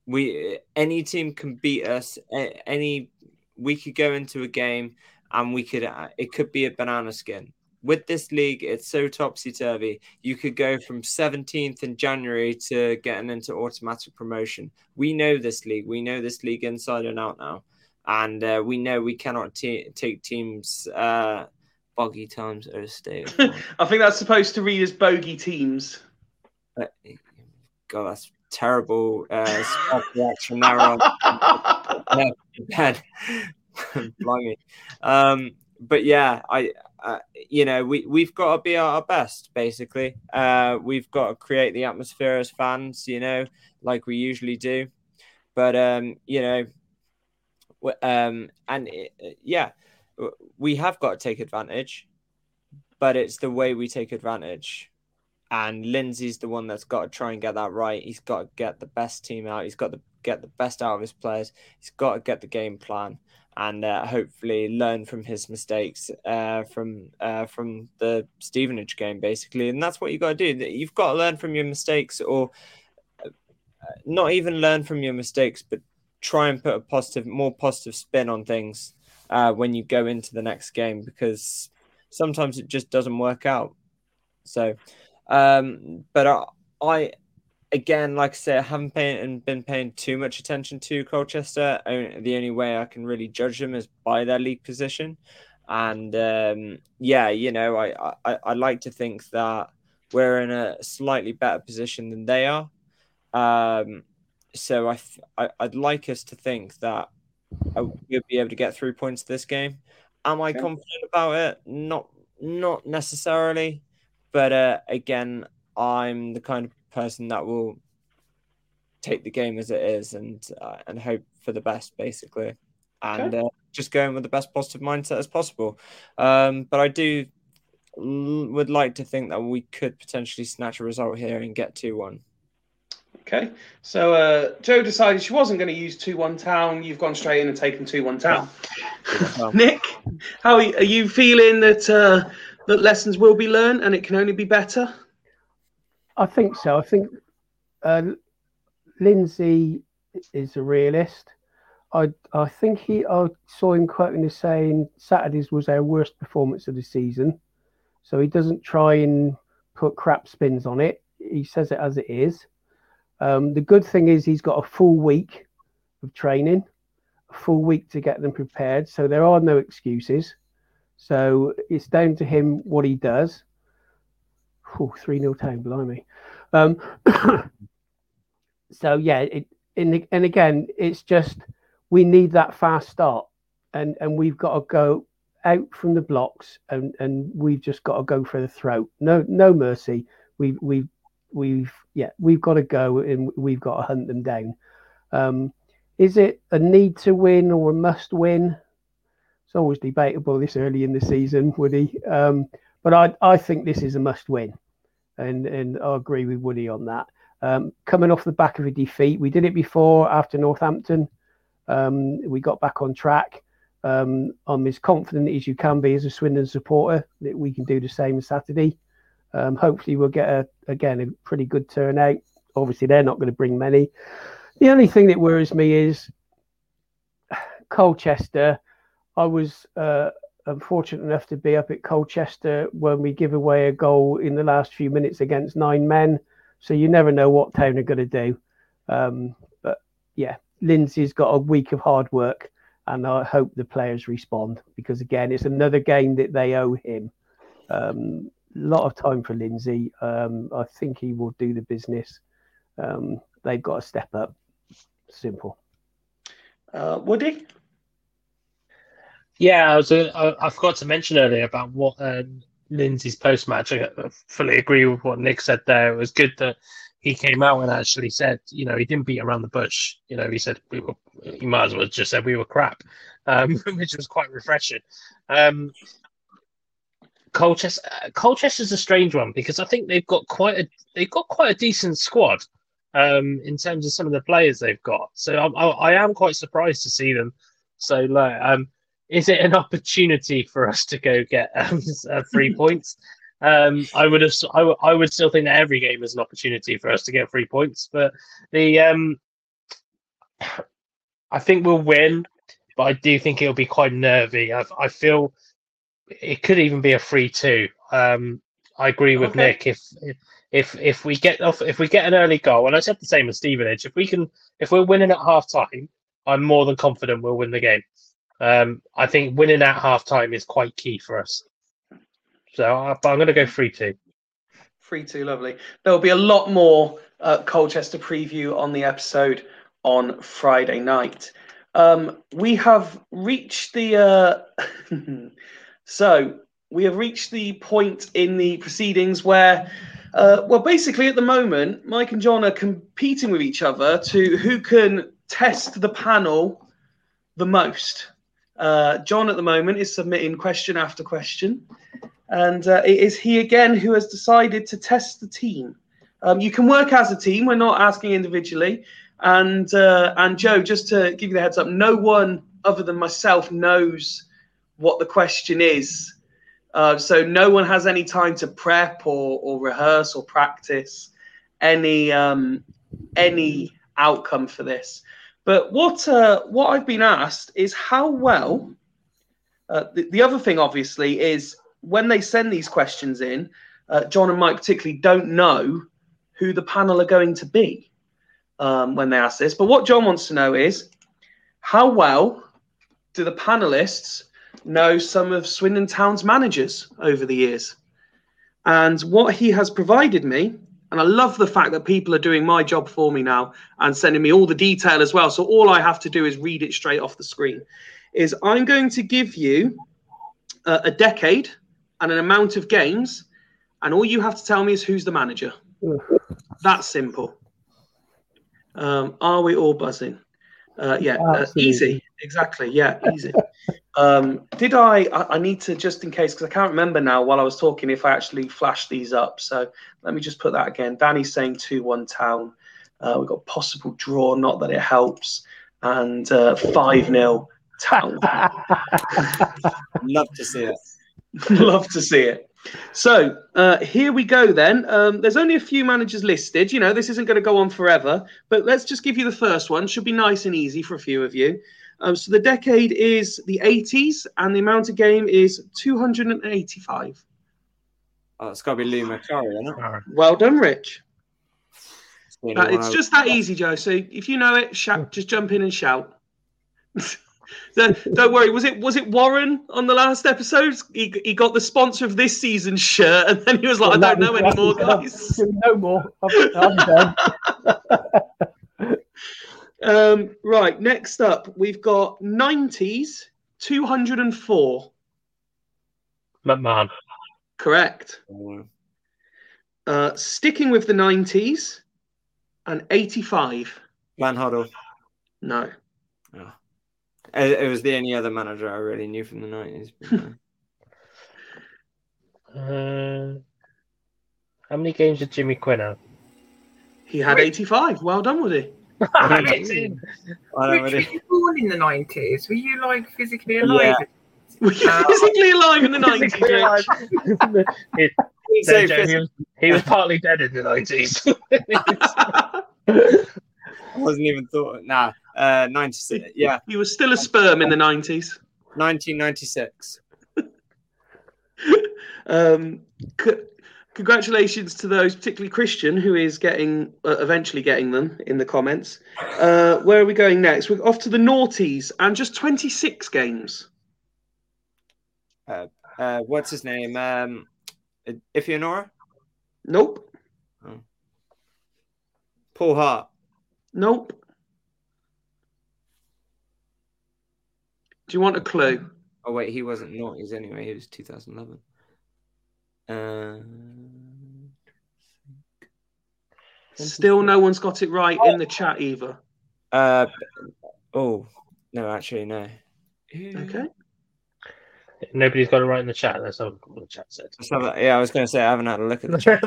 We any team can beat us. Any we could go into a game and we could uh, it could be a banana skin. With this league, it's so topsy turvy. You could go from 17th in January to getting into automatic promotion. We know this league. We know this league inside and out now and uh, we know we cannot t- take teams uh, boggy times at a state.
I think that's supposed to read as bogey teams.
Uh, God, that's terrible uh, spot reaction there on. Blimey. Um, but yeah, I, uh, you know, we we've got to be at our best. Basically, uh, we've got to create the atmosphere as fans, you know, like we usually do. But um, you know, um, and it, yeah, we have got to take advantage, but it's the way we take advantage. And Lindsey's the one that's got to try and get that right. He's got to get the best team out. He's got to get the best out of his players. He's got to get the game plan and uh, hopefully learn from his mistakes uh, from uh, from the Stevenage game, basically. And that's what you got to do. You've got to learn from your mistakes, or uh, not even learn from your mistakes, but try and put a positive, more positive spin on things uh, when you go into the next game, because sometimes it just doesn't work out. So, um, but I, I again, like I say, I haven't paying, been paying too much attention to Colchester. The only way I can really judge them is by their league position. And um, yeah, you know, I, I, I like to think that we're in a slightly better position than they are. Um, so I, I'd like us to think that uh, we'll be able to get three points this game. Am I
Okay.
confident about it? Not, not necessarily. But uh, again, I'm the kind of person that will take the game as it is and uh, and hope for the best, basically, and uh, just going with the best positive mindset as possible. Um, but I do l- would like to think that we could potentially snatch a result here and get two one.
Okay, so uh, Joe decided she wasn't going to use 2 1 town. You've gone straight in and taken 2 1 town. Nick, how are you, feeling that uh, that lessons will be learned and it can only be better?
I think so. I think uh, Lindsey is a realist. I I think he I saw him quoting as saying Saturdays was our worst performance of the season. So he doesn't try and put crap spins on it. He says it as it is. Um, the good thing is he's got a full week of training, a full week to get them prepared. So there are no excuses. So it's down to him what he does. 3 0 down, blimey. Um, so yeah, it and, and again, it's just we need that fast start, and and we've got to go out from the blocks, and and we've just got to go for the throat. No no mercy. We've we've we've yeah we've got to go and we've got to hunt them down. Um, is it a need to win or a must win? It's always debatable this early in the season, Woody. Um, but I I think this is a must win, and and I agree with Woody on that. Um, coming off the back of a defeat, we did it before after Northampton. Um, we got back on track. Um, I'm as confident as you can be as a Swindon supporter that we can do the same Saturday. Um, hopefully, we'll get a again a pretty good turnout. Obviously, they're not going to bring many. The only thing that worries me is Colchester. I was uh, unfortunate enough to be up at Colchester when we give away a goal in the last few minutes against nine men. So you never know what town are going to do. Um, but yeah, Lindsey's got a week of hard work, and I hope the players respond because again, it's another game that they owe him. Um, lot of time for Lindsey. Um, I think he will do the business. Um, they've got to step up. Simple.
Uh, Woody?
Yeah, I was. Uh, I, I forgot to mention earlier about what um, Lindsey's post match. I I fully agree with what Nick said there. It was good that he came out and actually said, you know, he didn't beat around the bush. You know, he said we were. He might as well have just said we were crap, um, which was quite refreshing. Um, Colchester, Colchester's a strange one because I think they've got quite a they've got quite a decent squad um, in terms of some of the players they've got. So I'm, I, I am quite surprised to see them so low. Um, is it an opportunity for us to go get um, uh, three points? Um, I would have, I, w- I would still think that every game is an opportunity for us to get three points, but the um, I think we'll win, but I do think it'll be quite nervy. I, I feel it could even be a free two. Um, I agree with
Okay.
Nick. If, if if we get off, if we get an early goal, and I said the same as Stevenage, if we can, if we're winning at half time, I'm more than confident we'll win the game. Um, I think winning at half time is quite key for us. So I, but I'm going to go three-two.
Free two, lovely. There will be a lot more uh, Colchester preview on the episode on Friday night. Um, we have reached the. Uh... so we have reached the point in the proceedings where, uh, well, basically at the moment, Mike and John are competing with each other to who can test the panel the most. Uh, John at the moment is submitting question after question. And uh, it is he again who has decided to test the team. Um, you can work as a team. We're not asking individually. And uh, and Joe, just to give you the heads up, no one other than myself knows what the question is. Uh, so no one has any time to prep or, or rehearse or practice any um, any outcome for this. But what uh, what I've been asked is how well. Uh, the, the other thing, obviously, is when they send these questions in, uh, John and Mike particularly don't know who the panel are going to be um, when they ask this. But what John wants to know is how well do the panelists know some of Swindon Town's managers over the years? And what he has provided me, and I love the fact that people are doing my job for me now and sending me all the detail as well. So all I have to do is read it straight off the screen. Is I'm going to give you uh, a decade and an amount of games, and all you have to tell me is who's the manager. That's simple. Um, are we all buzzing? Uh, yeah, uh, easy. Exactly. Yeah, easy. um, did I, I? I need to just in case because I can't remember now while I was talking if I actually flashed these up. So let me just put that again. Danny's saying two-one town. Uh, we've got possible draw. Not that it helps. And uh, five 0 town.
Love to see it.
Love to see it. So uh, here we go then. Um, there's only a few managers listed. You know, this isn't going to go on forever, but let's just give you the first one. Should be nice and easy for a few of you. Um, so the decade is the 80s, and the amount of game is 285.
Oh, it's got to be Lou Macari, isn't it?
Well done, Rich.
It's
Uh, it's just that easy, Joe. So if you know it, shout, just jump in and shout. don't, don't worry. Was it was it Warren on the last episode? He, he got the sponsor of this season's shirt, and then he was like, "I don't know anymore, guys."
no more. I'm, I'm done.
Um, right. Next up, we've got nineties, two hundred and four.
McMahon.
Correct.
Mm.
Uh, sticking with the nineties, and eighty-five.
Van Huddle.
No.
It, it was the only other manager I really knew from the nineties.
Uh, how many games did Jimmy Quinn have?
He had 85. Well done, Woody.
It's in.
I don't
Rich, were you born in the nineties? Were you like physically
Yeah.
alive?
Were you
Uh,
physically alive in the 90s,
Physically
Rich?
alive. It-
He's
no,
so
Joe,
fit.
he, was, he was partly dead in the nineties.
I wasn't even thought. Nah, uh, 96. Yeah,
You were still a sperm in the 90s.
1996.
Um, c- congratulations to those, particularly Christian, who is getting uh, eventually getting them in the comments. Uh, where are we going next? We're off to the noughties and just 26 games.
Uh, uh, what's his name? Um, Iffy Onuora?
Nope. Oh.
Paul Hart.
Nope. Do you want a clue?
Oh wait, he wasn't noughties anyway. He was 2011. Um,
Still, no one's got it right in the chat either.
uh, oh no, actually no.
Okay.
Nobody's got it right in the chat. That's what the chat said.
Let's have a- yeah, I was going to say I haven't had a look at the chat.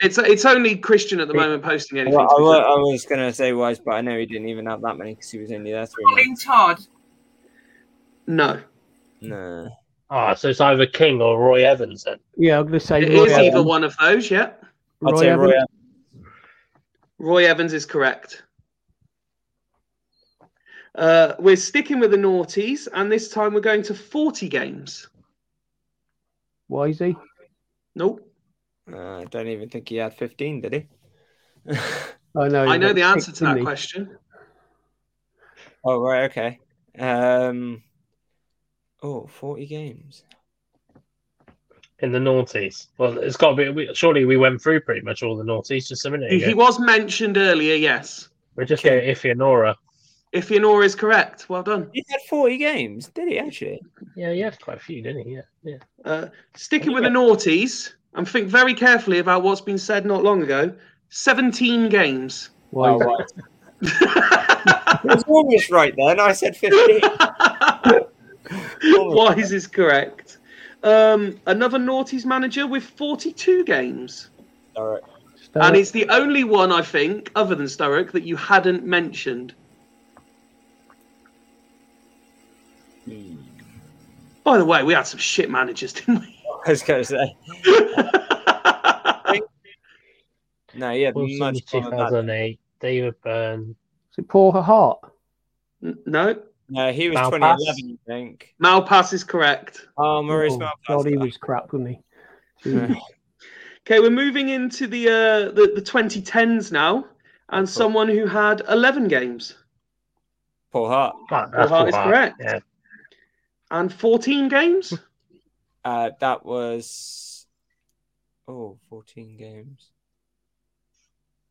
It's it's only Christian at the moment posting anything.
Well, I,
be
wa-
fair.
I was going to say Wise, but I know he didn't even have that many because he was only there three
Colin
months.
Todd.
No,
No.
Ah, so it's either King or Roy Evans then.
Yeah, I'm going to say
it
Roy
is
Evans.
either one of those. Yeah,
I'd
Roy
say Roy.
Evans.
Roy Evans is correct. Uh, we're sticking with the noughties, and this time we're going to 40 games.
Wisey.
Nope.
Uh, I don't even think he had 15, did he?
I know.
I know the answer to that
didn't
question.
oh, right, okay. Um, oh, 40 games.
in the noughties. Well, it's got to be. We, surely we went through pretty much all the noughties just a minute
He,
ago.
he was mentioned earlier, yes.
We're just getting Iffy and Nora.
Iffy Onuora is correct, well done.
He had 40 games, did he actually?
Yeah, he had quite a few, didn't he? Yeah, yeah.
Uh, sticking with the noughties, and think very carefully about what's been said not long ago. 17 games.
Oh,
Wisey.
right. I was almost right then. I said 15.
Wise is correct. Um, another Naughties manager with 42 games.
All right.
Sturrock.
And it's the only one, I think, other than Sturrock, that you hadn't mentioned. By the way, we had some shit managers, didn't we?
I was going to say. No, yeah, had
Wilson
much
was
more than that.
2008. David Byrne.
Is it Paul Hart?
N- no,
No, he was
Malpass.
2011, I think.
Malpass is correct.
Oh, Maurice
Oh,
Malpass.
God, he was crap, wasn't he?
Yeah.
Okay, we're moving into the uh, the, the 2010s now, and someone who had 11 games
Paul Hart.
Ah, that's
Hart is
Paul
correct.
Yeah.
and 14 games.
Uh, that was. Oh, 14 games.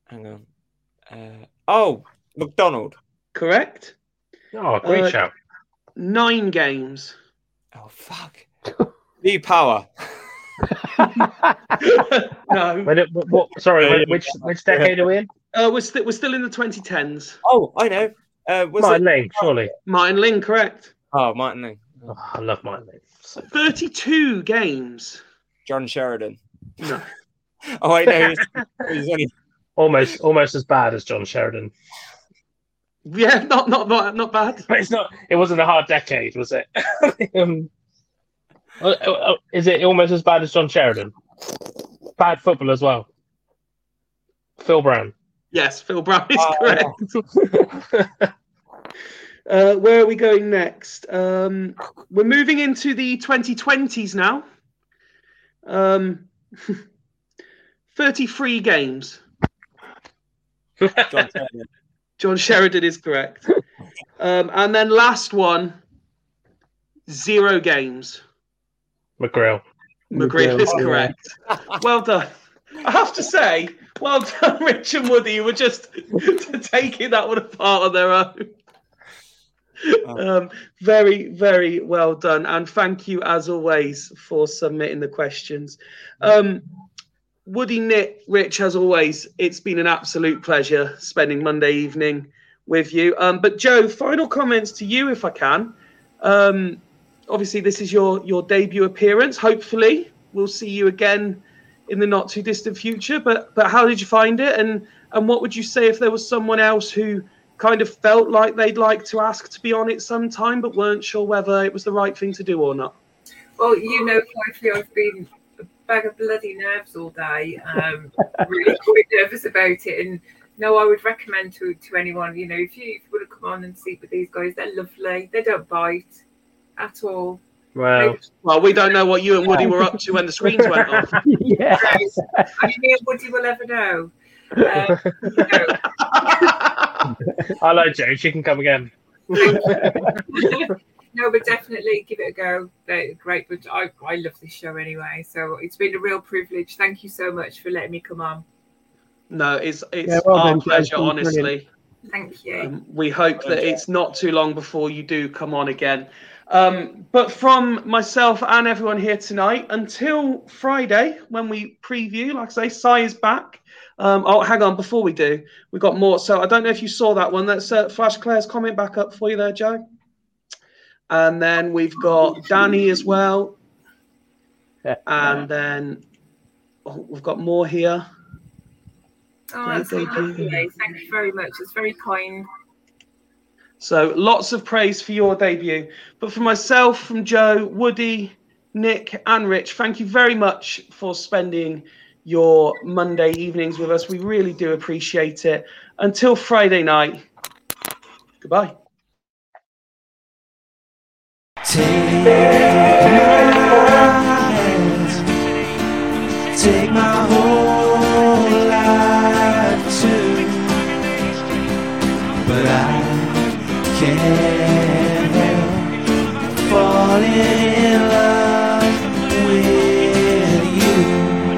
Hang on. Uh, oh, McDonald.
correct.
Oh, great
Uh,
shout.
Nine games.
Oh, fuck. Lee Power.
no,
When it, what, what- sorry, which which decade are we in?
uh, we're, st- we're still in the 2010s.
Oh, I know. Uh, was
Martin
it?
Ling, surely.
Martin Ling, correct.
Oh, Martin Ling.
Oh, I love Martin Ling. So,
32 games.
John Sheridan.
No.
Oh, I know. He's, he's only
almost almost as bad as John Sheridan.
Yeah, not not not, not bad.
But it's not. It wasn't a hard decade, was it? um, uh, uh, is it almost as bad as John Sheridan? Bad football as well. Phil Brown.
Yes, Phil Brown is
Oh,
correct. Uh, where are we going next? Um, we're moving into the 2020s now. Um, 33 games.
John Sheridan.
John Sheridan is correct. Um, and then last one, zero games.
McGrill.
McGreal is correct. Well done. I have to say, well done, Rich and Woody. You were just taking that one apart on their own. Um, very, very well done. And thank you, as always, for submitting the questions. Um, Woody, Nick, Rich, as always, it's been an absolute pleasure spending Monday evening with you. Um, but Joe, final comments to you, if I can. Um, obviously, this is your your debut appearance. Hopefully, we'll see you again in the not too distant future. But but how did you find it? And and what would you say if there was someone else who kind of felt like they'd like to ask to be on it sometime, but weren't sure whether it was the right thing to do or not?
Well, you know, frankly, I've been a bag of bloody nerves all day. Um, really quite nervous about it. And no, I would recommend to to anyone, you know, if you, if you want to come on and sleep with these guys, they're lovely. They don't bite at all.
Well,
Well, we don't know what you and Woody were up to when the screens went off.
yeah.
I mean, me and Woody will ever know. Um, you know,
hello, Joe. She can come again.
no, but definitely give it a go. They're great, but I, I love this show anyway. So it's been a real privilege. Thank you so much for letting me come on.
No, it's it's
Yeah, well
our
done, Joe.
pleasure,
Brilliant.
honestly.
Thank you.
Um, we hope that it's not too long before you do come on again. Um, but from myself and everyone here tonight, until Friday when we preview, like I say, Sai is back. Um, oh, hang on, before we do, we've got more. So I don't know if you saw that one. Let's uh, flash Claire's comment back up for you there, Joe. And then we've got Danny as well. And then oh, we've got more here.
Oh, that's
Great,
lovely. Thank you very much. It's very kind.
So lots of praise for your debut. But for myself, from Joe, Woody, Nick, and Rich, thank you very much for spending your Monday evenings with us. We really do appreciate it. Until Friday night, goodbye.